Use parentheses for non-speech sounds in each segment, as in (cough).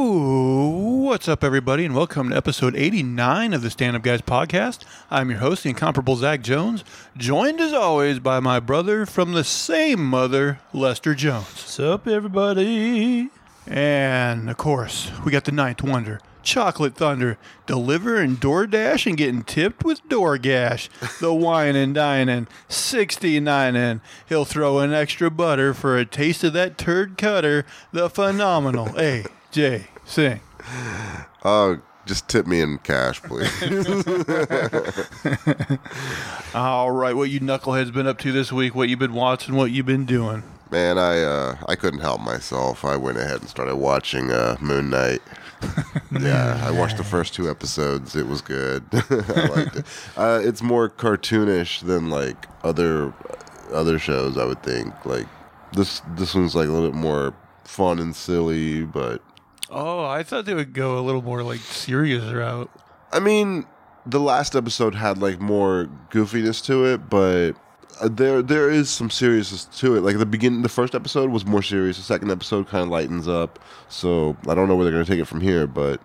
Ooh, what's up, everybody, and welcome to episode 89 of the Stand Up Guys podcast. I'm your host, the incomparable Zach Jones, joined as always by my brother from the same mother, Lester Jones. What's up, everybody? And, of course, we got the ninth wonder, Chocolate Thunder, delivering DoorDash and getting tipped with DoorGash, the (laughs) wine and dining, 69 and he'll throw in extra butter for a taste of that turd cutter, the phenomenal (laughs) AJ Singh. Oh, just tip me in cash, please. (laughs) All right, what you knuckleheads been up to this week? What you been watching? What you been doing? Man, I uh, I couldn't help myself. I went ahead and started watching uh, Moon Knight. (laughs) yeah, I watched the first two episodes. It was good. (laughs) I liked it. Uh, it's more cartoonish than like other other shows. I would think like this this one's like a little bit more fun and silly, but Oh, I thought they would go a little more like serious route. I mean, the last episode had like more goofiness to it, but uh, there there is some seriousness to it. Like the beginning, the first episode was more serious. The second episode kind of lightens up. So I don't know where they're gonna take it from here, but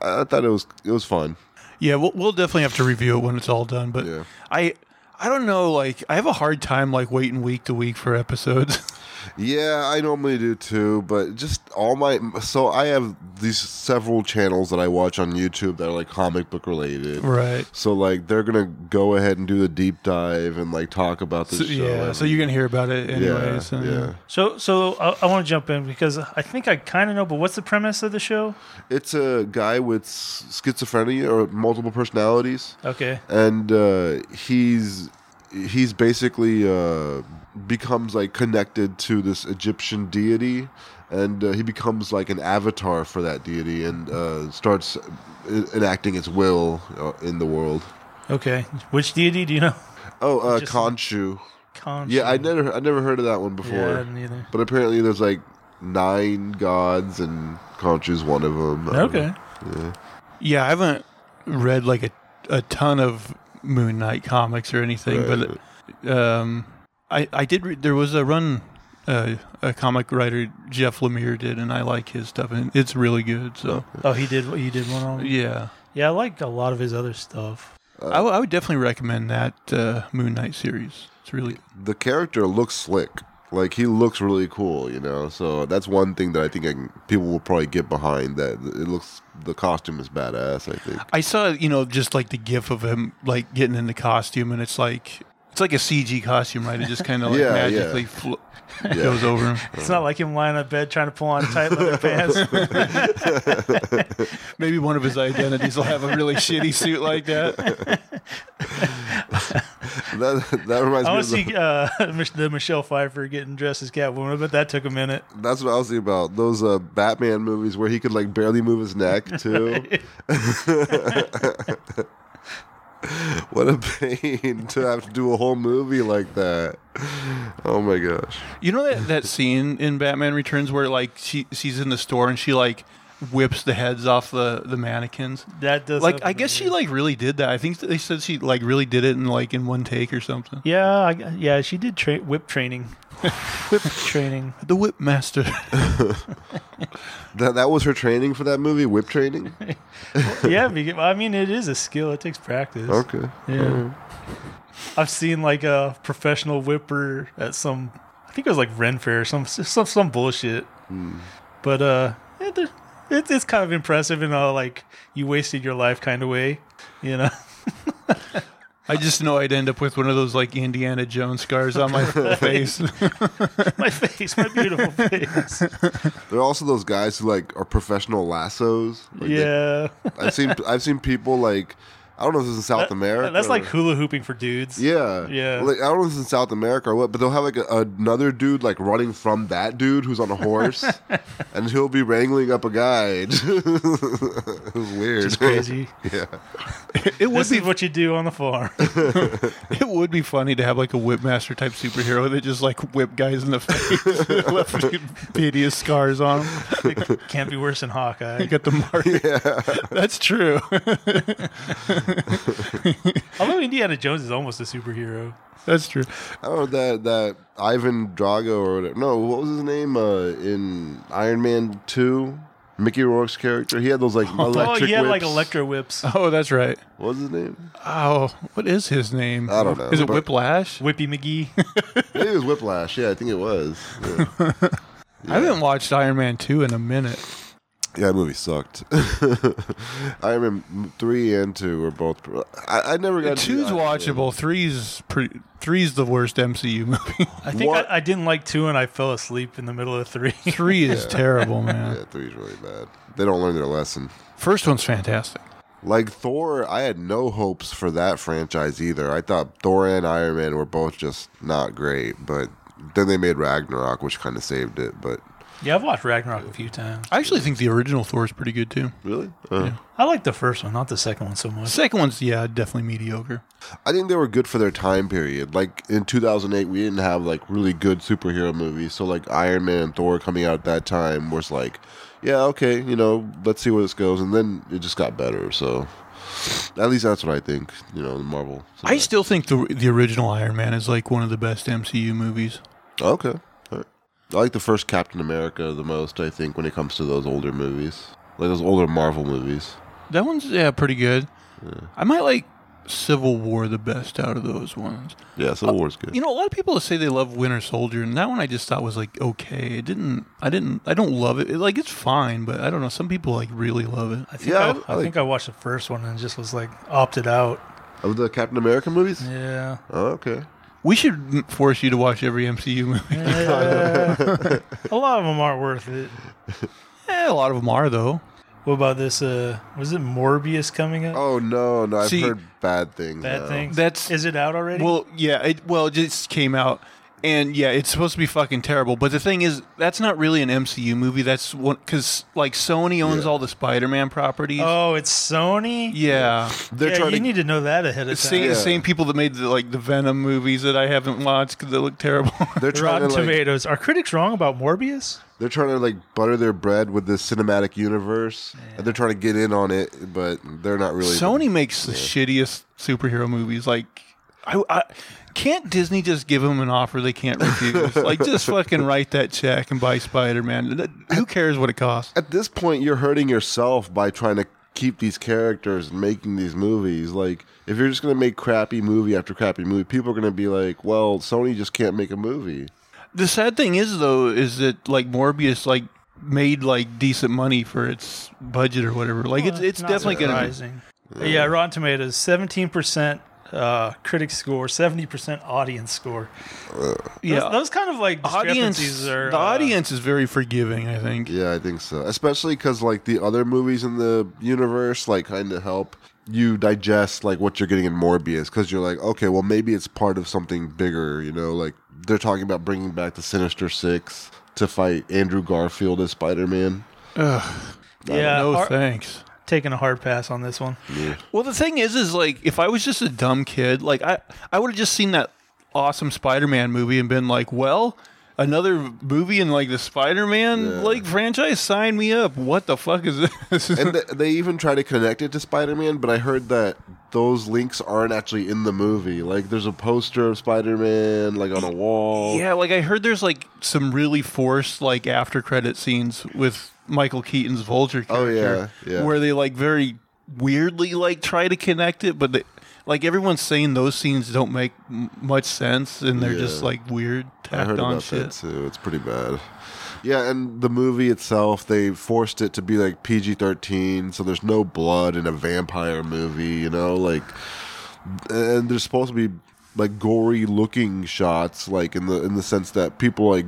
I, I thought it was it was fun. Yeah, we'll, we'll definitely have to review it when it's all done. But Yeah. I I don't know. Like I have a hard time like waiting week to week for episodes. (laughs) Yeah, I normally do too, but just all my so I have these several channels that I watch on YouTube that are like comic book related. right. So like they're gonna go ahead and do the deep dive and like talk about this So, show. yeah. So you're gonna hear about it yeah, anyways. and- yeah. So, so I, I want to jump in because I think I kind of know, but what's the premise of the show? It's a guy with schizophrenia or multiple personalities, Okay. and uh, he's he's basically uh, becomes like connected to this Egyptian deity, and uh, he becomes like an avatar for that deity and uh, starts enacting its will uh, in the world. Okay. Which deity do you know? Oh, uh, Just- Khonshu. Khonshu. Yeah, I never I never heard of that one before. Yeah. But apparently, there's like nine gods, and Khonshu's one of them. Okay. know. Yeah, I haven't read like a a ton of Moon Knight comics or anything, Right. but um, I I did. Read, there was a run. Uh, a comic writer Jeff Lemire did, and I like his stuff, and it's really good. So Oh, he did. He did one on. yeah, Yeah, I like a lot of his other stuff. Uh, I, w- I would definitely recommend that uh, Moon Knight series. It's really the character looks slick. Like he looks really cool, you know. So that's one thing that I think I can, people will probably get behind. That it looks the costume is badass. I think. I saw, you know, just like the gif of him like getting in the costume, and it's like it's like a CG costume, right? It just kind of like (laughs) Yeah, magically (laughs) yeah. flo- goes over him. It's not like him lying on bed trying to pull on tight leather (laughs) pants. Maybe one of his identities will have a really shitty suit like that. That that reminds I me. want Of to the, see uh, Mich- the Michelle Pfeiffer getting dressed as Catwoman, but that took a minute. that's what I was thinking about. Those uh, Batman movies where he could like barely move his neck too. (laughs) what a pain to have to do a whole movie like that. Oh my gosh. You know that that scene in Batman Returns where like she she's in the store and she like whips the heads off the the mannequins. That does Like I guess she like really did that. I think they said she like really did it in like in one take or something. Yeah, I, yeah, she did tra- whip training. (laughs) whip training. The Whip Master. (laughs) (laughs) That that was her training for that movie, whip training. Yeah, beca- I mean, it is a skill. It takes practice. Okay. Yeah. I've seen like a professional whipper at some, I think it was like Ren Fair, some some some bullshit. Hmm. But uh, it, it, it's kind of impressive in a like you wasted your life kind of way, you know. (laughs) I just know I'd end up with one of those like Indiana Jones scars on my (laughs) face. (laughs) my face, my beautiful face. There are also those guys who like are professional lassos. Like, they- yeah, I've seen I've seen people like I don't know if this is in South That- America. That's like hula hooping for dudes. Yeah, Yeah. Like, I don't know if it's in South America or what, but they'll have like a, another dude like running from that dude who's on a horse, (laughs) and he'll be wrangling up a guy. (laughs) it was weird. Just crazy. (laughs) yeah, it would this be is what you do on the farm. it would be funny to have like a Whip Master type superhero that just like whip guys in the face, left hideous scars on them. It can't be worse than Hawkeye. You got the mark. Yeah, That's true. (laughs) Although Indiana Jones is almost a superhero. That's true. I don't know that that Ivan Drago or whatever. No, what was his name uh, in Iron Man Two? Mickey Rourke's character. He had those like (laughs) Oh, electric he had like electro whips, Oh, that's right. What was his name? Oh, what is his name? I don't know, Is it Whiplash? Whippy McGee. (laughs) Maybe it was Whiplash. Yeah, I think it was. Yeah, I haven't watched Iron Man 2 in a minute. Yeah that movie sucked. (laughs) Iron Man three and two were both. I, I never got. Two's the Iron Man. watchable. Three's pretty. Three's the worst MCU movie. (laughs) I think I, I didn't like two, and I fell asleep in the middle of three. (laughs) Three is terrible, man. Yeah, three's really bad. They don't learn their lesson. First one's fantastic. Like Thor, I had no hopes for that franchise either. I thought Thor and Iron Man were both just not great, but then they made Ragnarok, which kind of saved it. But yeah, I've watched Ragnarok a few times. I actually think the original Thor is pretty good too. really, uh, I like the first one, not the second one so The much. second one's yeah, definitely mediocre. I think they were good for their time period. Like in 2008, we didn't have like really good superhero movies. So like Iron Man and Thor coming out at that time was like, yeah, okay, you know, let's see where this goes. And then it just got better. So at least that's what I think. You know, the Marvel. I still think the the original Iron Man is like one of the best MCU movies. okay. All right. I like the first Captain America the most. I think when it comes to those older movies, like those older Marvel movies. That one's yeah, pretty good. I might like Civil War the best out of those ones. Yeah, Civil uh, War's good. You know, a lot of people say they love Winter Soldier, and that one I just thought was like okay. It didn't. I didn't. I don't love it. It- like it's fine, but I don't know. Some people like really love it. I think Yeah, I, I I, like- think I watched the first one and just was like opted out. Of the Captain America movies. Yeah. Oh, okay. We should force you to watch every MCU movie. (laughs) Yeah. a lot of them aren't worth it. Eh, a lot of them are though. What about this? Uh, was it Morbius coming up? Oh no, no, I've See- heard bad things. Bad now. things. That's- is it out already? Well, yeah, it well it just came out, and yeah, it's supposed to be fucking terrible. But the thing is, that's not really an MCU movie. That's one because like Sony owns Yeah. all the Spider-Man properties. oh, it's Sony. yeah, They're yeah, trying you to need to know that ahead of time. same Yeah. same people that made the like the Venom movies that I haven't watched because they look terrible. (laughs) They're trying Rotten to like, Tomatoes. Are critics wrong about Morbius? they're trying to like butter their bread with this cinematic universe, and they're trying to get in on it, but they're not really. Sony makes the shittiest superhero movies. Like, I, I can't Disney just give them an offer they can't refuse. like, just (laughs) fucking write that check and buy Spider Man. Who cares what it costs? At this point, you're hurting yourself by trying to keep these characters and making these movies. Like, if you're just gonna make crappy movie after crappy movie, people are gonna be like, "Well, Sony just can't make a movie." The sad thing is, though, is that like Morbius like made like decent money for its budget or whatever. Like, it's it's definitely gonna. Be. Yeah, Rotten Tomatoes, seventeen percent uh, critic score, seventy percent audience score. yeah, Those, those kind of like audience. discrepancies are the uh, audience is very forgiving. I think. Yeah, I think so. Especially because like the other movies in the universe, like kind of help you digest like what you're getting in Morbius because you're like, okay, well maybe it's part of something bigger. You know, like they're talking about bringing back the Sinister Six to fight Andrew Garfield as Spider Man. Yeah, no ar- thanks. Taking a hard pass on this one. Yeah. Well, the thing is, is like if I was just a dumb kid, like I, I would have just seen that awesome Spider-Man movie and been like, well, another movie in like the Spider-Man Yeah. like franchise, sign me up. What the fuck is this? And th- (laughs) they even try to connect it to Spider Man, but I heard that those links aren't actually in the movie. Like there's a poster of Spider Man like on a wall. yeah, like I heard there's like some really forced like after credit scenes with Michael Keaton's Vulture Oh, character, yeah, yeah. where they like very weirdly like try to connect it, but they, like everyone's saying those scenes don't make m- much sense and they're just like weird I tacked heard on about shit. that too. It's pretty bad. Yeah, and the movie itself, they forced it to be like PG thirteen, so there's no blood in a vampire movie. You know, like, and there's supposed to be like gory looking shots, like in the in the sense that people like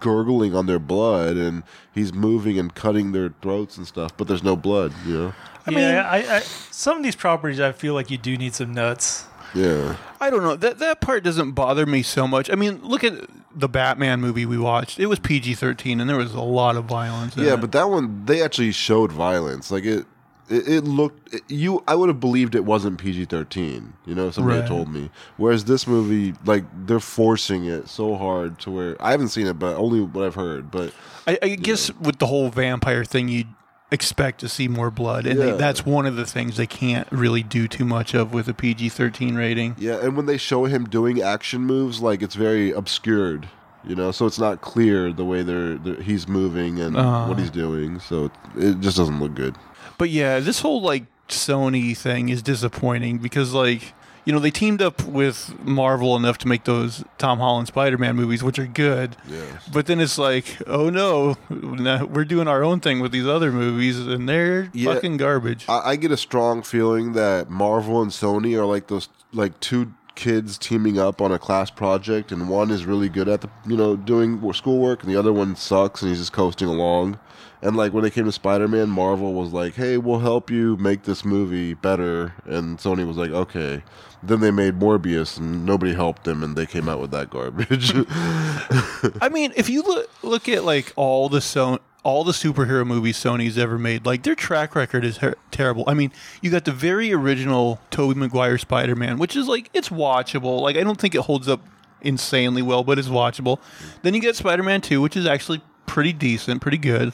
gurgling on their blood, and he's moving and cutting their throats and stuff, but there's no blood. You know. I mean- yeah, I, I, some of these properties, I feel like you do need some nuts. Yeah. I don't know. That that part doesn't bother me so much. I mean, look at the Batman movie we watched. It was PG thirteen, and there was a lot of violence. In Yeah, it. but that one they actually showed violence. Like it, it, it looked it- you. I would have believed it wasn't PG thirteen. You know, if somebody Right. told me. Whereas this movie, like they're forcing it so hard to where I haven't seen it, but only what I've heard. But I, I guess with the whole vampire thing, you'd expect to see more blood, and they, that's one of the things they can't really do too much of with a PG thirteen rating. yeah, and when they show him doing action moves, like it's very obscured. You know, so it's not clear the way they're, they're he's moving and Uh. what he's doing. So it, it just doesn't look good. But yeah, this whole like Sony thing is disappointing because like you know they teamed up with Marvel enough to make those Tom Holland Spider-Man movies, which are good. Yeah. But then it's like, oh no, we're doing our own thing with these other movies, and they're Yeah. fucking garbage. I, I get a strong feeling that Marvel and Sony are like those like two kids teaming up on a class project, and one is really good at the you know doing schoolwork, and the other one sucks, and he's just coasting along. And like when they came to Spider Man, Marvel was like, "Hey, we'll help you make this movie better," and Sony was like, "Okay." Then they made Morbius, and nobody helped them, and they came out with that garbage. Hmm. (laughs) I mean, if you look look at like all the so all the superhero movies Sony's ever made, like their track record is her- terrible. I mean, you got the very original Tobey Maguire Spider-Man, which is like it's watchable. Like I don't think it holds up insanely well, but it's watchable. Then you get Spider-Man 2, which is actually pretty decent, pretty good.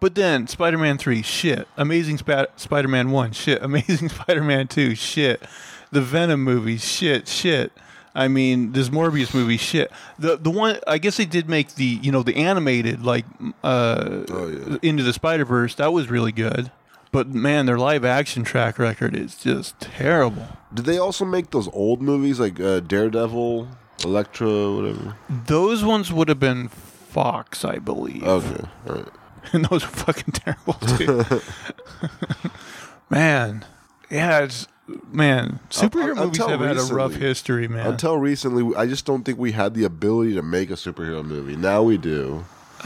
But then Spider-Man 3, shit. Amazing Sp- Spider-Man 1, shit. (laughs) Amazing Spider-Man 2, shit. The Venom movies, shit, shit. I mean, this Morbius movie, shit. The the one I guess they did make the you know the animated like uh Oh, yeah. into the Spider Verse. That was really good. But man, their live action track record is just terrible. Did they also make those old movies like uh, Daredevil, Elektra, whatever? Those ones would have been Fox, I believe. Okay, all right. (laughs) and those were fucking terrible too. (laughs) man, yeah, it's man. Superhero Until movies have had a rough history, man. Until recently, I just don't think we had the ability to make a superhero movie. Now we do. (sighs)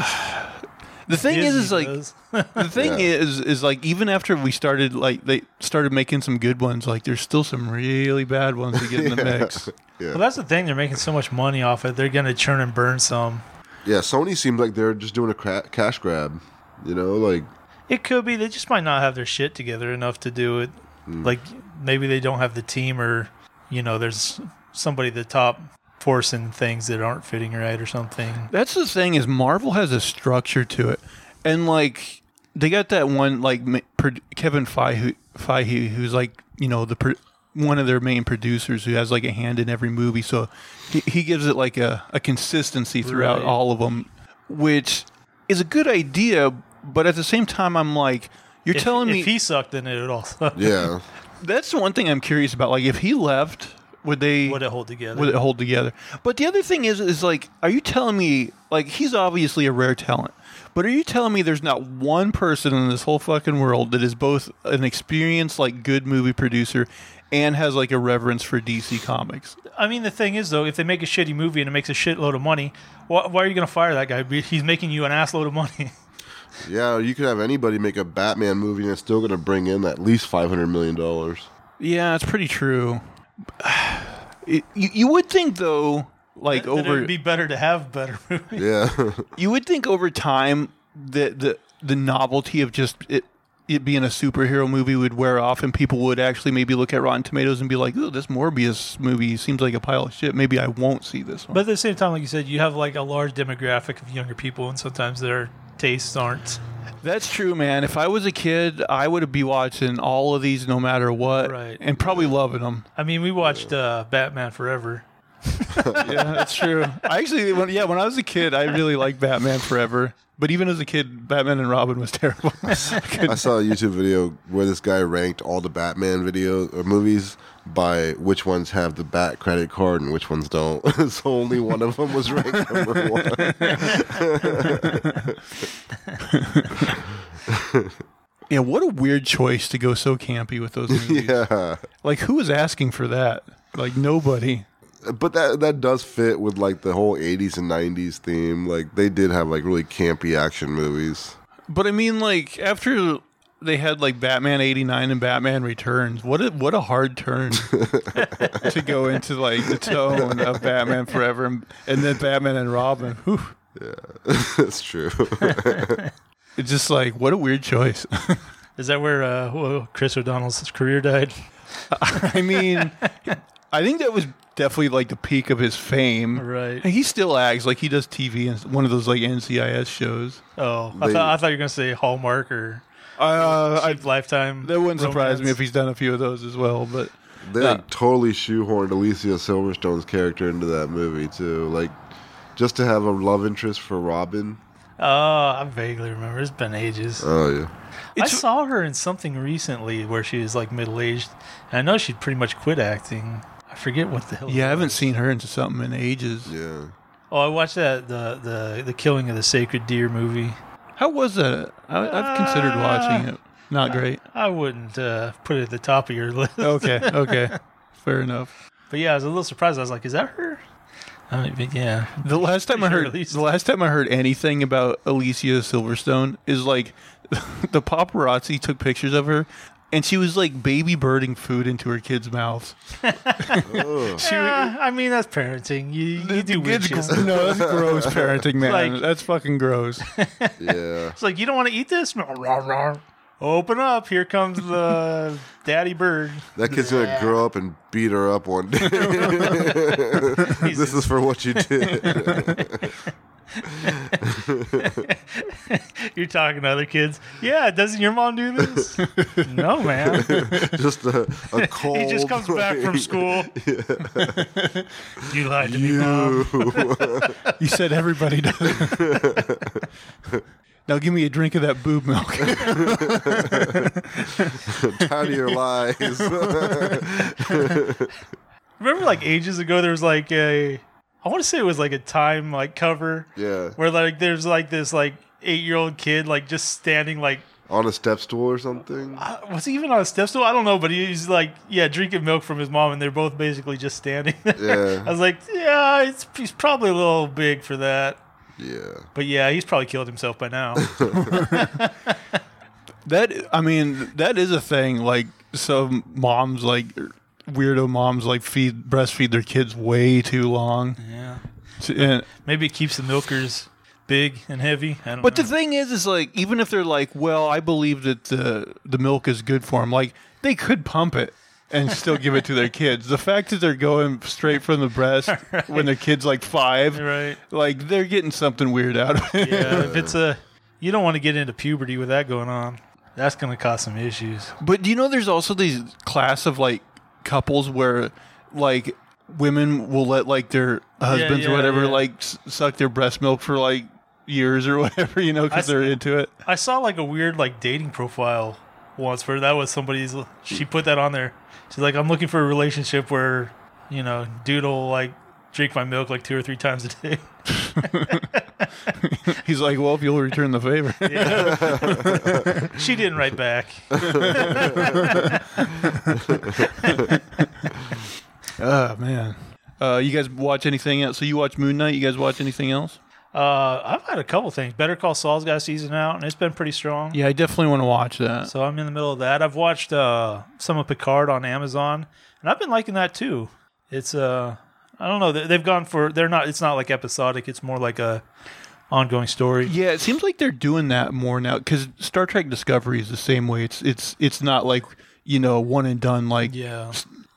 the thing is, is like does. (laughs) the thing Yeah. is, is like even after we started, like they started making some good ones. Like there's still some really bad ones to get in the mix. well, that's the thing. They're making so much money off it. They're gonna churn and burn some. Yeah, Sony seems like they're just doing a cra- cash grab. You know, like It could be they just might not have their shit together enough to do it. Hmm. Like maybe they don't have the team, or you know, there's somebody at the top forcing things that aren't fitting right or something. That's the thing is Marvel has a structure to it, and like they got that one like ma- pro- Kevin Feige, Feige who's like you know the pro- one of their main producers who has like a hand in every movie, so he, he gives it like a, a consistency throughout Right. all of them, which is a good idea. But at the same time, I'm like, you're If, telling me if he sucked, then it would also (laughs) yeah, that's the one thing I'm curious about. Like, if he left, would they would it hold together. would it hold together? But the other thing is, is like, are you telling me like he's obviously a rare talent? But are you telling me there's not one person in this whole fucking world that is both an experienced, like, good movie producer and has like a reverence for DC Comics? I mean, the thing is, though, if they make a shitty movie and it makes a shitload of money, why, why are you going to fire that guy? He's making you an assload of money. (laughs) yeah. You could have anybody make a Batman movie, and it's still going to bring in at least five hundred million dollars. Yeah, it's pretty true. (sighs) It, you, you would think though, like Then it over would be better to have better (laughs) movies. Yeah, (laughs) you would think over time that the the novelty of just it it being a superhero movie would wear off and people would actually maybe look at Rotten Tomatoes and be like, "Oh, this Morbius movie seems like a pile of shit. Maybe I won't see this one." But at the same time, like you said, you have like a large demographic of younger people, and sometimes their tastes aren't. That's true, man. If I was a kid, I would be watching all of these no matter what, Right. and probably loving them. I mean, we watched uh, Batman Forever. (laughs) yeah, that's true. I actually, when, yeah, when I was a kid, I really liked Batman Forever. But even as a kid, Batman and Robin was (laughs) terrible. I saw a YouTube video where this guy ranked all the Batman videos or movies by which ones have the Bat credit card and which ones don't. (laughs) so only one of them was ranked number one. yeah, what a weird choice to go so campy with those movies. yeah. Like, who was asking for that? Like, nobody. But that that does fit with like the whole 80s and 90s theme. Like they did have like really campy action movies. But I mean, like, after they had like Batman '89 and Batman Returns, what a what a hard turn (laughs) to go into like the tone of Batman Forever and, and then Batman and Robin. Whew. (laughs) That's true. (laughs) It's just like what a weird choice. Is that where uh, Chris O'Donnell's career died? I mean, I think that was definitely like the peak of his fame. Right. He still acts like he does TV and one of those like NCIS shows. Oh, I They- thought I thought you were gonna say Hallmark or Uh, I, Cheap Lifetime. that wouldn't surprise me if he's done a few of those as well. But They Yeah. like, totally shoehorned Alicia Silverstone's character into that movie too. Like just to have a love interest for Robin. Oh, I vaguely remember. It's been ages. Oh yeah. I It's- saw her in something recently where she was like middle aged, and I know she'd pretty much quit acting. I forget what the hell. Yeah, I haven't was. seen her into something in ages. Yeah. Oh, I watched that the the the killing of the sacred deer movie. How was that? I, I've considered watching it. Not great. I wouldn't uh, put it at the top of your (laughs) list. Okay, okay, (laughs) fair enough. But yeah, I was a little surprised. I was like, "Is that her?" I mean, yeah, The last time I heard the last time I heard anything about Alicia Silverstone is like (laughs) the paparazzi took pictures of her and she was like baby birding food into her kids' mouths. Oh. She, Yeah, I mean that's parenting. You you do weird it's shit. gr- no, that's gross (laughs) parenting, man. Like- that's fucking gross. (laughs) Yeah. It's like you don't want to eat this. Open up! Here comes the (laughs) daddy bird. That kid's gonna grow up and beat her up one day. this is for what you did. (laughs) You're talking to other kids. Yeah, doesn't your mom do this? (laughs) no, man. just a, a cold. (laughs) He just comes back from like, school. you lied to me, mom. You. You said everybody does. now give me a drink of that boob milk. Tired of your lies. Remember, like ages ago, there was like a. I want to say it was like a time like cover yeah. where like there's like this like eight year old kid like just standing like On a step stool or something. uh, was he even on a step stool? I don't know, but he's like yeah drinking milk from his mom, and they're both basically just standing there. Yeah. (laughs) I was like, yeah, it's, he's probably a little big for that. Yeah. But yeah, he's probably killed himself by now. (laughs) That I mean, that is a thing. Like some moms, like weirdo moms, like feed breastfeed their kids way too long. yeah. And, Maybe it keeps the milkers big and heavy. I don't but know. the thing is, is like even if they're like, well, I believe that the the milk is good for them. Like they could pump it and still give it to their kids. The fact that they're going straight from the breast (laughs) when their kid's like five, right. like they're getting something weird out of it. Yeah, if it's (laughs) a, you don't want to get into puberty with that going on. That's going to cause some issues. But do you know there's also these class of like couples where like women will let like their husbands yeah, or whatever like s- suck their breast milk for like years or (laughs) whatever, you know, because they're into it. I saw like a weird like dating profile once where that was somebody's. She put that on there. She's like, I'm looking for a relationship where, you know, dude will like drink my milk like two or three times a day. (laughs) He's like, well, if you'll return the favor. (laughs) (laughs) She didn't write back. oh man. Uh, you guys watch anything else? So you watch Moon Knight? You guys watch anything else? Uh, I've had a couple things. Better Call Saul's got a season out, and it's been pretty strong. Yeah, I definitely want to watch that. So I'm in the middle of that. I've watched uh, some of Picard on Amazon, and I've been liking that too. It's uh, I don't know. they- They've gone for they're not. It's not like episodic. It's more like a ongoing story. Yeah, it seems like they're doing that more now because Star Trek Discovery is the same way. It's it's it's not like you know one and done like Yeah.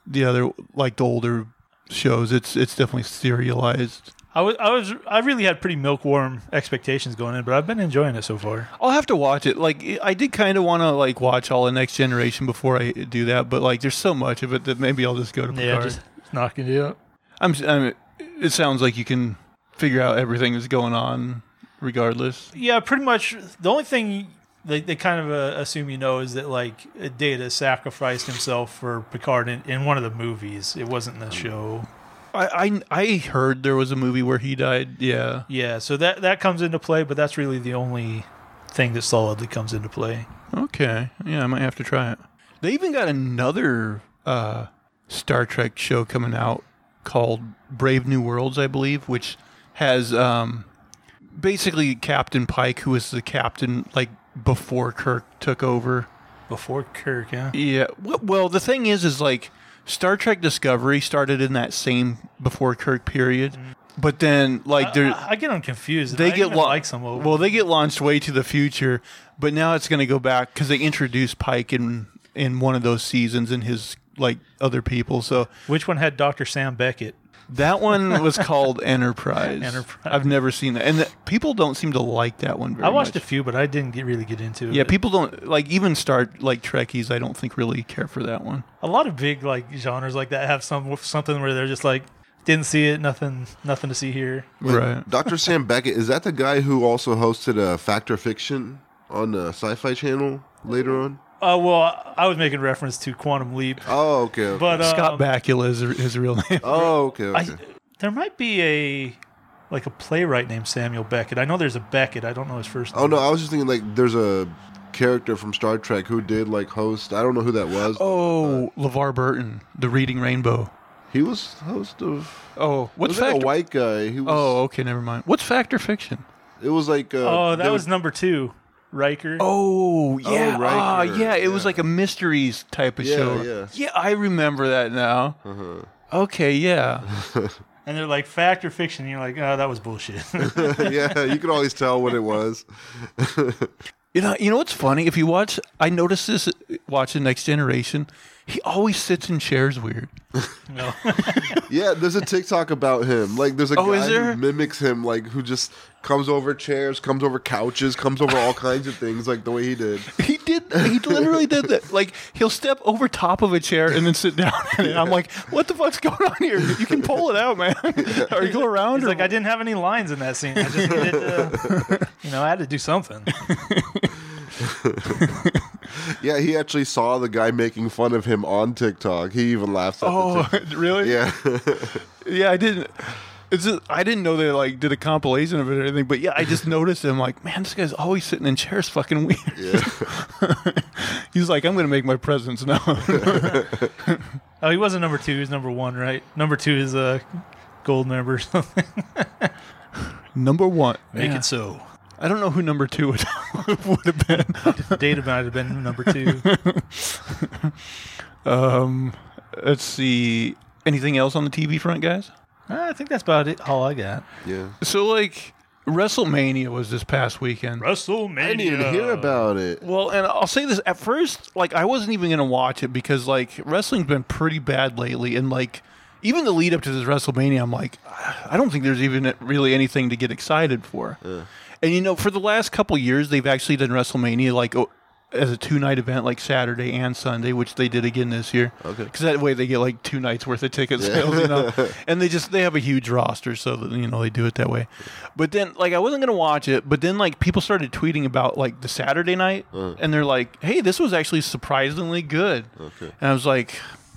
the other like the older shows. It's it's definitely serialized. I was I was I really had pretty milkwarm expectations going in, but I've been enjoying it so far. I'll have to watch it. Like I did kind of want to like watch all the Next Generation before I do that, but like there's so much of it that maybe I'll just go to Picard. Yeah, just knocking it up. I'm, I'm. It sounds like you can figure out everything that's going on, regardless. Yeah, pretty much. The only thing they, they kind of uh, assume you know is that like Data sacrificed himself for Picard in, in one of the movies. It wasn't in the show. I, I I heard there was a movie where he died. Yeah. Yeah, so that that comes into play, but that's really the only thing that solidly comes into play. Okay. Yeah, I might have to try it. They even got another uh, Star Trek show coming out called Brave New Worlds, I believe, which has um, basically Captain Pike, who was the captain like before Kirk took over. Before Kirk, yeah. Yeah. Well, the thing is, is like Star Trek Discovery started in that same before Kirk period, but then like there. I, I get them confused. they I get lau- like some well they get launched way to the future but now it's going to go back because they introduced pike in in one of those seasons and his like other people so Which one had Dr. Sam Beckett? that one (laughs) was called enterprise Enterprise. i've never seen that and the, people don't seem to like that one very much. I watched much. a few, but I didn't get, really get into it. yeah people don't like even start like trekkies i don't think really care for that one a lot of big like genres like that have some something where they're just like Didn't see it. Nothing. Nothing to see here. Right. Dr. Sam Beckett is that the guy who also hosted uh, a Fact or Fiction on the Sci-Fi Channel later on? Uh, well, I was making reference to Quantum Leap, Oh, okay. okay. but um, Scott Bakula is his real name. oh, okay. okay. I, there might be a like a playwright named Samuel Beckett. I know there's a Beckett. I don't know his first. oh name. no, I was just thinking like there's a character from Star Trek who did like host. I don't know who that was. Oh, LeVar Burton, the Reading Rainbow. he was host of. Oh, what's was like a white guy? He was. oh, okay, never mind. What's Fact or Fiction? it was like. Uh, Oh, that would- was number two, Riker. Oh, yeah. right, ah, right, yeah, it was like a mysteries type of Yeah, show. yeah. Yeah, I remember that now. Okay, yeah. (laughs) And they're like fact or fiction. And you're like, oh, that was bullshit. (laughs) yeah, you could always tell what it was. (laughs) You know, you know what's funny? If you watch, I noticed this watching Next Generation. He always sits in chairs weird. no. (laughs) Yeah, there's a TikTok about him. Like, there's a Oh, guy there? who mimics him, like who just comes over chairs, comes over couches, comes over all kinds of things, like the way he did. He did. He literally did that. Like he'll step over top of a chair and then sit down. (laughs) in it. I'm like, what the fuck's going on here? You can pull it out, man. (laughs) or you go around. He's or like, I didn't have any lines in that scene. I just needed to, you know, I had to do something. (laughs) Yeah, he actually saw the guy making fun of him on TikTok. He even laughs at Oh, the TikTok. (laughs) really? Yeah. (laughs) Yeah, I didn't. It's just, I didn't know they like did a compilation of it or anything, but yeah, I just noticed him like, man, this guy's always sitting in chairs, fucking weird. yeah. He's like, I'm gonna make my presence known. Oh, he wasn't number two. He was number one, right? Number two is uh, a gold member or something. number one, Make Yeah. it so. I don't know who number two would, (laughs) would have been. (laughs) Data might have been number two. (laughs) Um, let's see. Anything else on the TV front, guys? I think that's about it. All I got. Yeah. So like, WrestleMania was this past weekend. WrestleMania. I didn't even hear about it. Well, and I'll say this at first, like I wasn't even gonna watch it because like wrestling's been pretty bad lately, and like even the lead up to this WrestleMania, I'm like, I don't think there's even really anything to get excited for. And you know, for the last couple years, they've actually done WrestleMania like o- as a two night event, like Saturday and Sunday, which they did again this year. Okay. because that way they get like two nights worth of ticket sales, you know. (laughs) and they just they have a huge roster, so that you know they do it that way. But then, like, I wasn't gonna watch it, but then like people started tweeting about like the Saturday night, uh. and they're like, "Hey, this was actually surprisingly good." Okay. And I was like,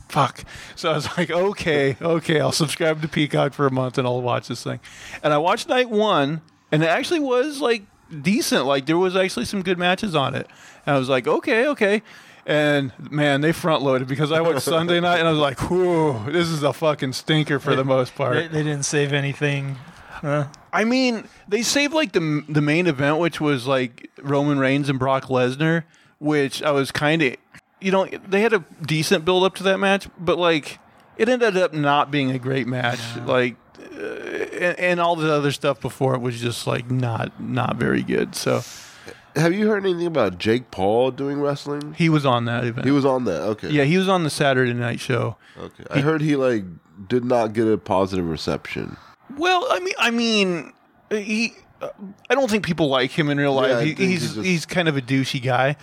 fuck. So I was (laughs) like, okay, okay, I'll subscribe to Peacock for a month and I'll watch this thing. And I watched night one, and it actually was like decent. Like there was actually some good matches on it. And I was like, okay, okay. And man, they front loaded because I watched Sunday night and I was like, whoa, this is a fucking stinker for the most part. They, they didn't save anything. Uh, I mean, they saved like the the main event, which was like Roman Reigns and Brock Lesnar, which I was kind of, you know, they had a decent build up to that match, but like it ended up not being a great match. Like, uh, and, and all the other stuff before it was just like not not very good. So Have you heard anything about Jake Paul doing wrestling? he was on that event. He was on that. Okay. yeah, he was on the Saturday night show. Okay. I heard he like did not get a positive reception. Well, I mean, I mean, he. Uh, I don't think people like him in real life. I he, think he's he's just- he's kind of a douchey guy,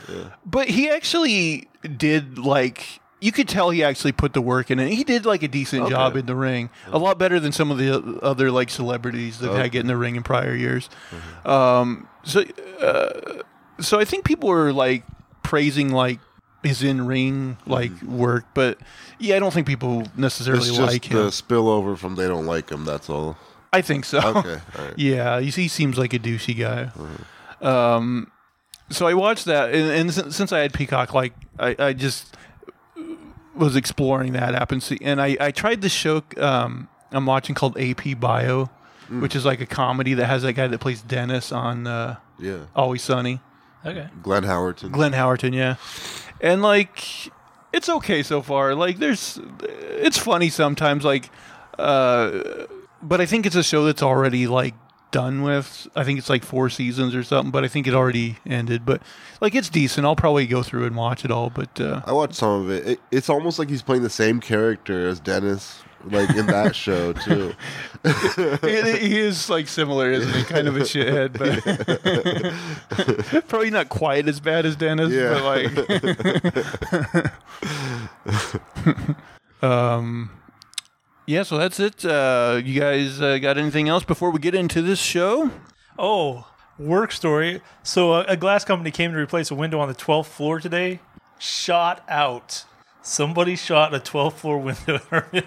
but he actually did like. You could tell he actually put the work in, and he did like a decent Okay. job in the ring. A lot better than some of the other like celebrities that had get in the ring in prior years. Mm-hmm. Um, so, uh, so I think people were like praising like his in ring like work, but yeah, I don't think people necessarily Mm-hmm. It's just like the him. spillover from they don't like him. That's all. I think so. Okay. All right. (laughs) Yeah, he, he seems like a douchey guy. Mm-hmm. Um, so I watched that, and, and since, since I had Peacock, like I, I just was exploring that app and see, and I, I tried the show um, I'm watching called AP Bio, Mm. which is like a comedy that has that guy that plays Dennis on uh, Yeah. Always Sunny, okay. Glenn Howerton. Glenn Howerton, yeah, and like it's okay so far. Like there's, it's funny sometimes, like, uh, but I think it's a show that's already like done with. I think it's like four seasons or something, but I think it already ended. But like it's decent. I'll probably go through and watch it all. But uh, I watched some of it. it. It's almost like he's playing the same character as Dennis, like in that (laughs) show too. he he is like similar, isn't he? Kind of a shithead, but (laughs) probably not quite as bad as Dennis. Yeah. But like, (laughs) um, Yeah, so that's it. Uh, you guys uh, got anything else before we get into this show? Oh, work story. So a, a glass company came to replace a window on the 12th floor today. Shot out. Somebody shot a 12th floor window. (laughs)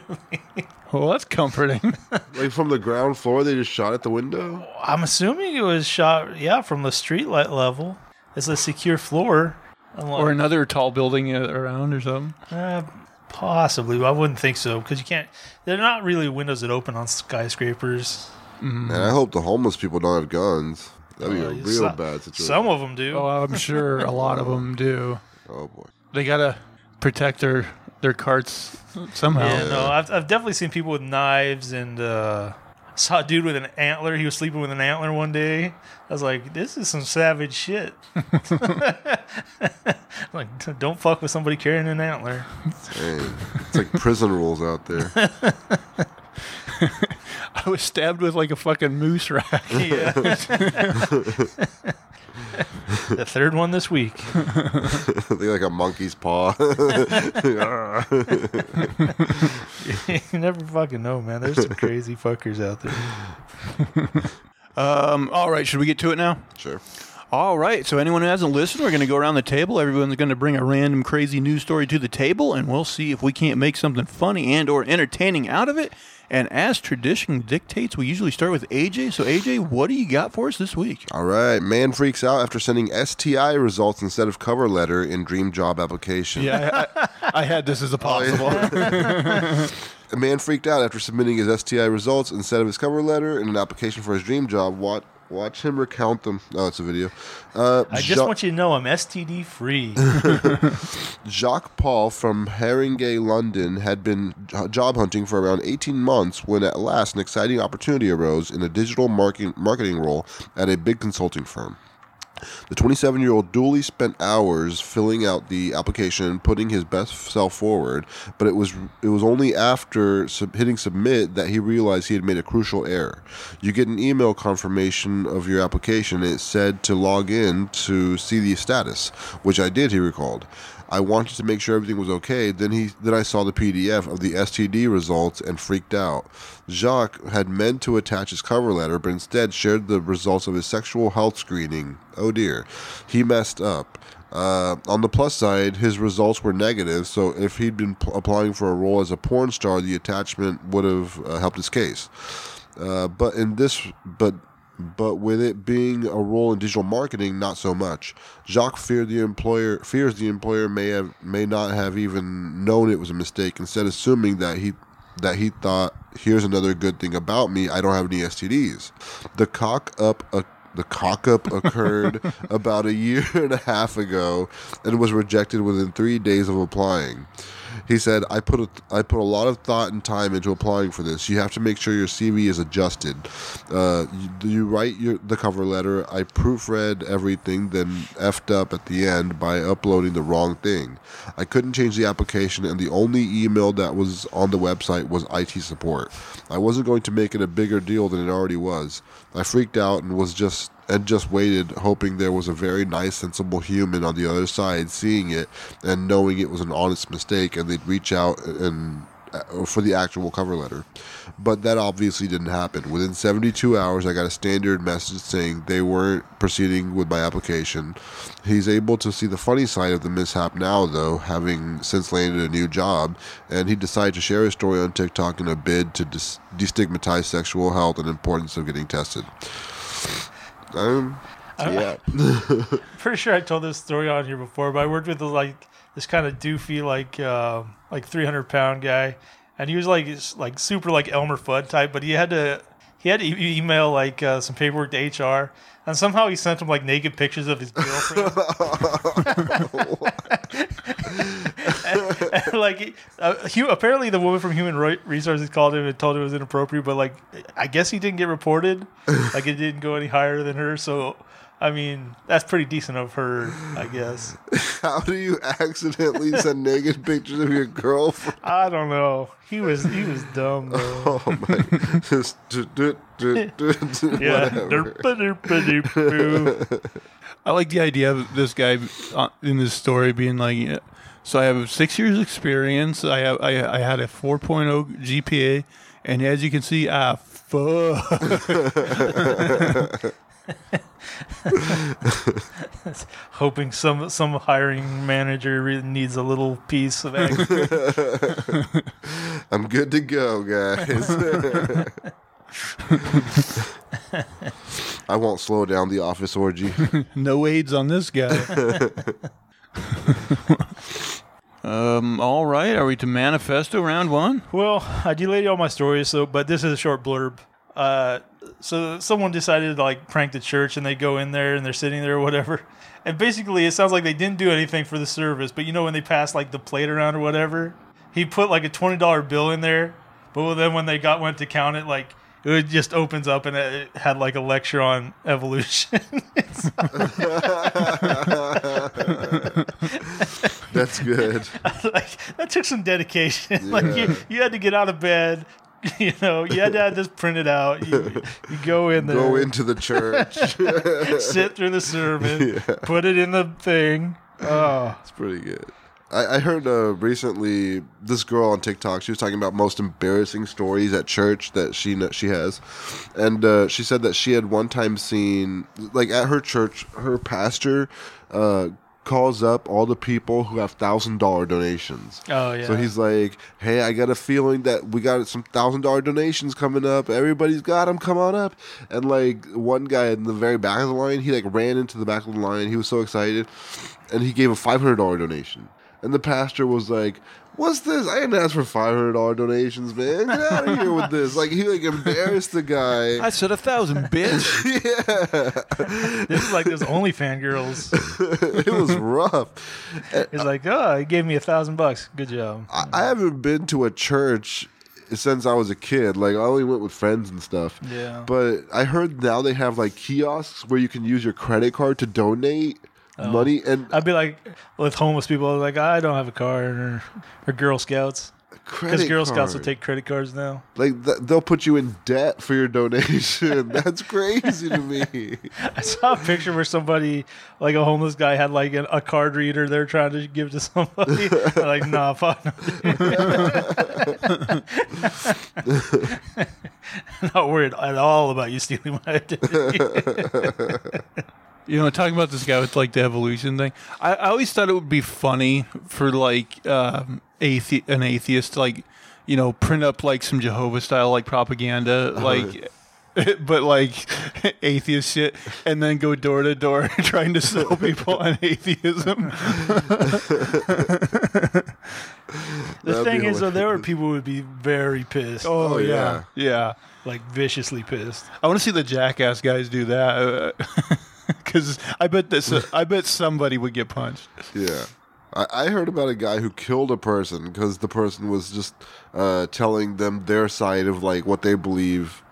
Well, that's comforting. (laughs) Like from the ground floor, they just shot at the window. I'm assuming it was shot, yeah, from the street light level. It's a secure floor. Like, or another tall building uh, around or something. Uh, possibly, I wouldn't think so because you can't. They're not really windows that open on skyscrapers. And I hope the homeless people don't have guns. That'd be a Uh, real some- bad situation. Some of them do. Oh, I'm sure a lot of them do. (laughs) oh boy. They gotta protect their their carts somehow. yeah, no, I've, I've definitely seen people with knives and uh, saw a dude with an antler. He was sleeping with an antler one day. I was like, this is some savage shit. (laughs) like, don't fuck with somebody carrying an antler. Dang. It's like prison rules out there. (laughs) I was stabbed with like a fucking moose rack. Yeah. (laughs) the third one this week. (laughs) They're like a monkey's paw. (laughs) you never fucking know, man. There's some crazy fuckers out there. Um, all right, should we get to it now? sure. All right. So anyone who hasn't listened, we're going to go around the table. Everyone's going to bring a random crazy news story to the table, and we'll see if we can't make something funny and or entertaining out of it. And as tradition dictates, we usually start with AJ. So AJ, what do you got for us this week? All right. Man freaks out after sending STI results instead of cover letter in dream job application. Yeah, I, I, I had this as a oh, possible. (laughs) A man freaked out after submitting his STI results instead of his cover letter in an application for his dream job. Watch, watch him recount them. Oh, it's a video. Uh, I just Ja- want you to know I'm STD free. (laughs) (laughs) Jacques Paul from Haringey, London, had been job hunting for around 18 months when at last an exciting opportunity arose in a digital marketing, marketing role at a big consulting firm. The 27 year old duly spent hours filling out the application and putting his best self forward, but it was it was only after sub- hitting submit that he realized he had made a crucial error. You get an email confirmation of your application. It said to log in to see the status, which I did. He recalled. I wanted to make sure everything was okay. Then he then I saw the PDF of the STD results and freaked out. Jacques had meant to attach his cover letter, but instead shared the results of his sexual health screening. Oh dear, he messed up. Uh, on the plus side, his results were negative, so if he'd been p- applying for a role as a porn star, the attachment would have uh, helped his case. Uh, but in this, but but with it being a role in digital marketing, not so much. Jacques feared the employer fears the employer may have may not have even known it was a mistake. Instead, assuming that he that he thought, here's another good thing about me, I don't have any STDs. The cock up a the cock up occurred (laughs) about a year and a half ago and was rejected within three days of applying. He said, "I put a, I put a lot of thought and time into applying for this. You have to make sure your CV is adjusted. Uh, you, you write your the cover letter. I proofread everything, then effed up at the end by uploading the wrong thing. I couldn't change the application, and the only email that was on the website was IT support. I wasn't going to make it a bigger deal than it already was. I freaked out and was just." And just waited, hoping there was a very nice, sensible human on the other side seeing it and knowing it was an honest mistake, and they'd reach out and uh, for the actual cover letter. But that obviously didn't happen. Within 72 hours, I got a standard message saying they weren't proceeding with my application. He's able to see the funny side of the mishap now, though, having since landed a new job, and he decided to share his story on TikTok in a bid to destigmatize sexual health and importance of getting tested. Um, yeah. (laughs) Pretty sure I told this story on here before, but I worked with like this kind of doofy, like uh, like 300 pound guy, and he was like like super like Elmer Fudd type, but he had to he had to email like uh, some paperwork to HR, and somehow he sent him like naked pictures of his girlfriend. And, (laughs) (laughs) like uh, hu- apparently the woman from human resources called him and told him it was inappropriate but like i guess he didn't get reported like it didn't go any higher than her so i mean that's pretty decent of her i guess (laughs) How do you accidentally send naked pictures of your girlfriend? i don't know he was he was dumb though (laughs) Oh my! (laughs) Just do, do, do, do, do, yeah I like the idea of this guy uh, in this story being like, yeah, so I have six years experience. I have I, I had a 4.0 GPA, and as you can see, I fuck. (laughs) Hoping some some hiring manager really needs a little piece of egg. (laughs) I'm good to go, guys. (laughs) I won't slow down the office orgy. no AIDS on this guy. um. All right. Are we to manifesto round one? Well, I delayed all my stories, so but this is a short blurb. Uh, so someone decided to like prank the church, and they go in there and they're sitting there or whatever. (laughs) And basically, it sounds like they didn't do anything for the service. But you know, when they passed like the plate around or whatever, he put like a twenty dollar bill in there. But then when they got went to count it, like it just opens up and it had like a lecture on evolution. (laughs) (laughs) That's good. like that took some dedication. Like you, you had to get out of bed. (laughs) You know, you had to have this printed out. You, you go in there, Go into the church. (laughs) sit through the sermon, put it in the thing. Oh, It's pretty good. I, I heard uh, recently this girl on TikTok. She was talking about most embarrassing stories at church that she she has, and uh, she said that she had one time seen like at her church, her pastor uh, calls up all the people who have thousand dollar donations. oh yeah. So he's like, "Hey, I got a feeling that we got some thousand dollar donations coming up. Everybody's got them. Come on up!" And like one guy in the very back of the line, he like ran into the back of the line. He was so excited, and he gave a five hundred dollar donation. And the pastor was like, "What's this? I didn't ask for five hundred dollar donations, man. Get out of (laughs) here with this!" Like he like embarrassed the guy. I said a thousand, bitch. (laughs) yeah, this is like those OnlyFan girls. (laughs) it was rough. He's like, oh, he gave me a thousand bucks. Good job. I, I haven't been to a church since I was a kid. Like I only went with friends and stuff. Yeah. But I heard now they have like kiosks where you can use your credit card to donate Oh. money and I'd be like with homeless people, like I don't have a card, or, or Girl Scouts, because Girl Scouts will take credit cards now. like th- they'll put you in debt for your donation. (laughs) That's crazy to me. I saw a picture where somebody, like a homeless guy, had like a, a card reader they're trying to give to somebody. Like, nah, (laughs) fuck. (laughs) Not worried at all about you stealing my identity. You know, talking about this guy with like the evolution thing, I, I always thought it would be funny for like um, athe- an atheist to like, you know, print up like some Jehovah style like propaganda, like, (laughs) but like (laughs) atheist shit, and then go door to door (laughs) trying to sell people on atheism. The That'd thing be is, though, there were people who would be very pissed, Oh, Oh, yeah. yeah, like viciously pissed. I want to see the jackass guys do that (laughs) because I bet this I bet somebody would get punched. Yeah. I, I heard about a guy who killed a person because the person was just uh, telling them their side of like what they believe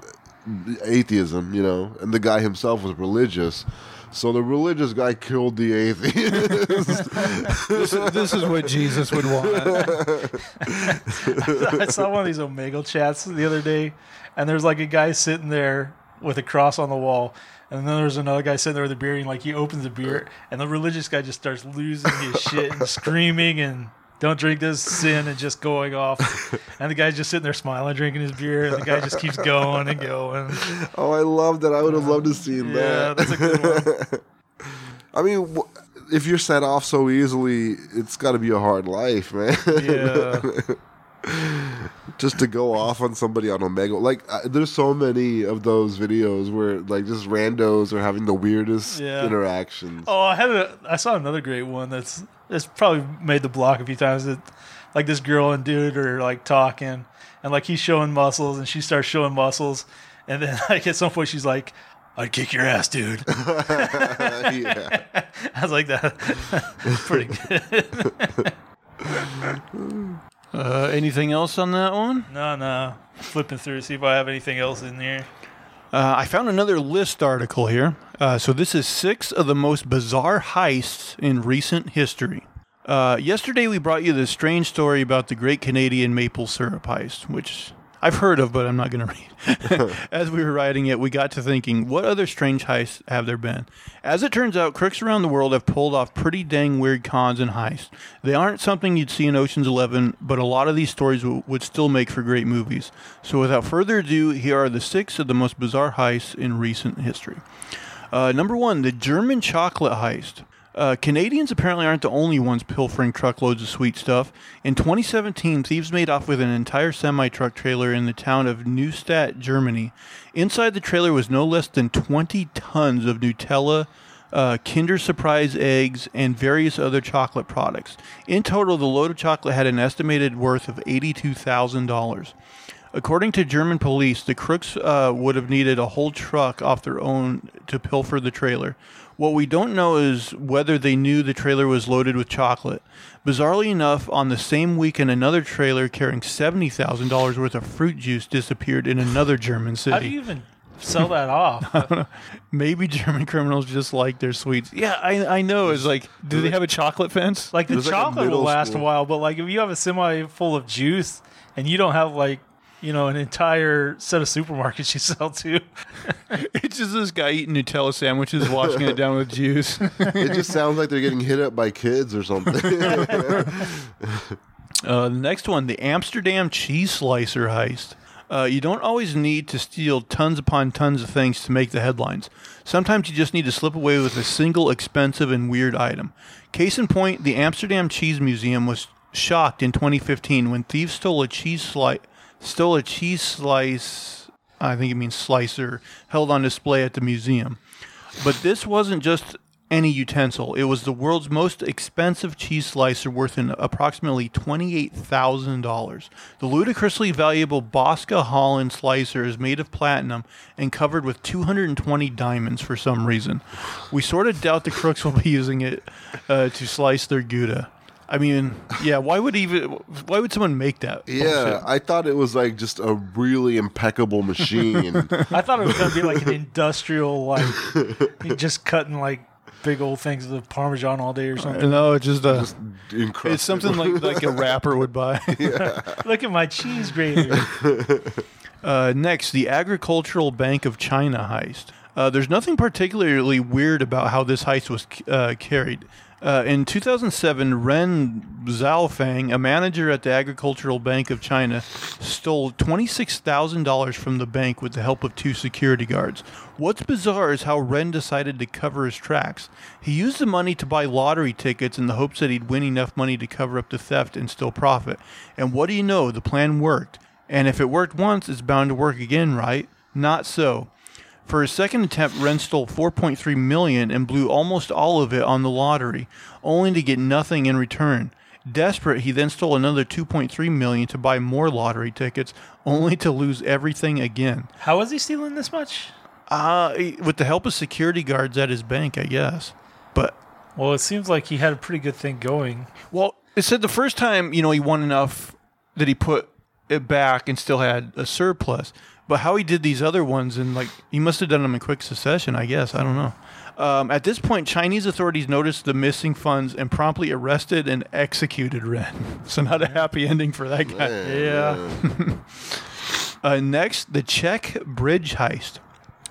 atheism, you know, and the guy himself was religious. So the religious guy killed the atheist. (laughs) This, this is what Jesus would want. (laughs) I saw one of these Omegle chats the other day, and there's like a guy sitting there with a cross on the wall, and then there's another guy sitting there with a beer, and like he opens the beer, and the religious guy just starts losing his shit and screaming and. Don't drink this sin and just going off. (laughs) And the guy's just sitting there smiling, drinking his beer, and the guy just keeps going and going. oh, I love that. I would have loved to see Yeah, that. that's a good one. (laughs) I mean, if you're set off so easily, it's got to be a hard life, man. Yeah. (laughs) just to go off on somebody on Omegle. Like, uh, there's so many of those videos where like just randos are having the weirdest Yeah. interactions. Oh, I had a. I saw another great one that's that's probably made the block a few times. That like this girl and dude are like talking, and like he's showing muscles, and she starts showing muscles, and then (laughs) like at some point she's like, "I'd kick your ass, dude." (laughs) yeah. (laughs) I was like, "That pretty good." Uh, anything else on that one? no, no. Flipping through, see if I have anything else in there. Uh, I found another list article here. Uh, so this is six of the most bizarre heists in recent history. Uh, yesterday we brought you this strange story about the Great Canadian Maple Syrup Heist, which I've heard of, but I'm not going to read. (laughs) (laughs) As we were writing it, we got to thinking, what other strange heists have there been? As it turns out, crooks around the world have pulled off pretty dang weird cons and heists. They aren't something you'd see in Ocean's Eleven, but a lot of these stories w- would still make for great movies. So without further ado, here are the six of the most bizarre heists in recent history. Uh, number one, the German chocolate heist. Uh, Canadians apparently aren't the only ones pilfering truckloads of sweet stuff. In 2017, thieves made off with an entire semi truck trailer in the town of Neustadt, Germany. Inside the trailer was no less than 20 tons of Nutella, uh, Kinder Surprise eggs, and various other chocolate products. In total, the load of chocolate had an estimated worth of $82,000. According to German police, the crooks uh, would have needed a whole truck off their own to pilfer the trailer. What we don't know is whether they knew the trailer was loaded with chocolate. Bizarrely enough, on the same weekend, another trailer carrying $70,000 worth of fruit juice disappeared in another German city. How do you even sell that off? (laughs) Maybe German criminals just like their sweets. Yeah, I, I know. It's like, do they have a chocolate fence? Like the There's like chocolate will last school- a while, but like if you have a semi full of juice and you don't have like you know an entire set of supermarkets you (laughs) sell to, (laughs) It's just this guy eating Nutella sandwiches, washing it down with juice. (laughs) It just sounds like they're getting hit up by kids or something. Uh, the next one, the Amsterdam cheese slicer heist. Uh, you don't always need to steal tons upon tons of things to make the headlines. Sometimes you just need to slip away with a single expensive and weird item. Case in point, the Amsterdam Cheese Museum was shocked in 2015 when thieves stole a cheese slice, stole a cheese slice. I think it means slicer held on display at the museum. But this wasn't just any utensil. It was the world's most expensive cheese slicer worth in approximately $28,000. The ludicrously valuable Boska Holland slicer is made of platinum and covered with 220 diamonds for some reason. We sort of doubt the crooks will be using it uh, to slice their Gouda. I mean, yeah, why would even why would someone make that? yeah, I thought it was like just a really impeccable machine. (laughs) I thought it was gonna be like an industrial like (laughs) just cutting like big old things of parmesan all day or something. No, it's just a Incredible. it's something like (laughs) like a rapper would buy. Look at my cheese grater. Uh, next, the Agricultural Bank of China heist. Uh, there's nothing particularly weird about how this heist was uh, carried. Uh, in 2007, Ren Zhaofeng, a manager at the Agricultural Bank of China, stole $26,000 from the bank with the help of two security guards. What's bizarre is how Ren decided to cover his tracks. He used the money to buy lottery tickets in the hopes that he'd win enough money to cover up the theft and still profit. And what do you know? The plan worked. And if it worked once, it's bound to work again, right? Not so. For his second attempt, Ren stole 4.3 million and blew almost all of it on the lottery, only to get nothing in return. Desperate, he then stole another 2.3 million to buy more lottery tickets, only to lose everything again. How was he stealing this much? Uh, with the help of security guards at his bank, I guess. But Well, it seems like he had a pretty good thing going. Well, it said the first time, you know, he won enough that he put it back and still had a surplus. But how he did these other ones and like he must have done them in quick succession, I guess. I don't know. Um, at this point, Chinese authorities noticed the missing funds and promptly arrested and executed Ren. (laughs) So not a happy ending for that guy. Yeah. (laughs) Uh, next, the Czech bridge heist.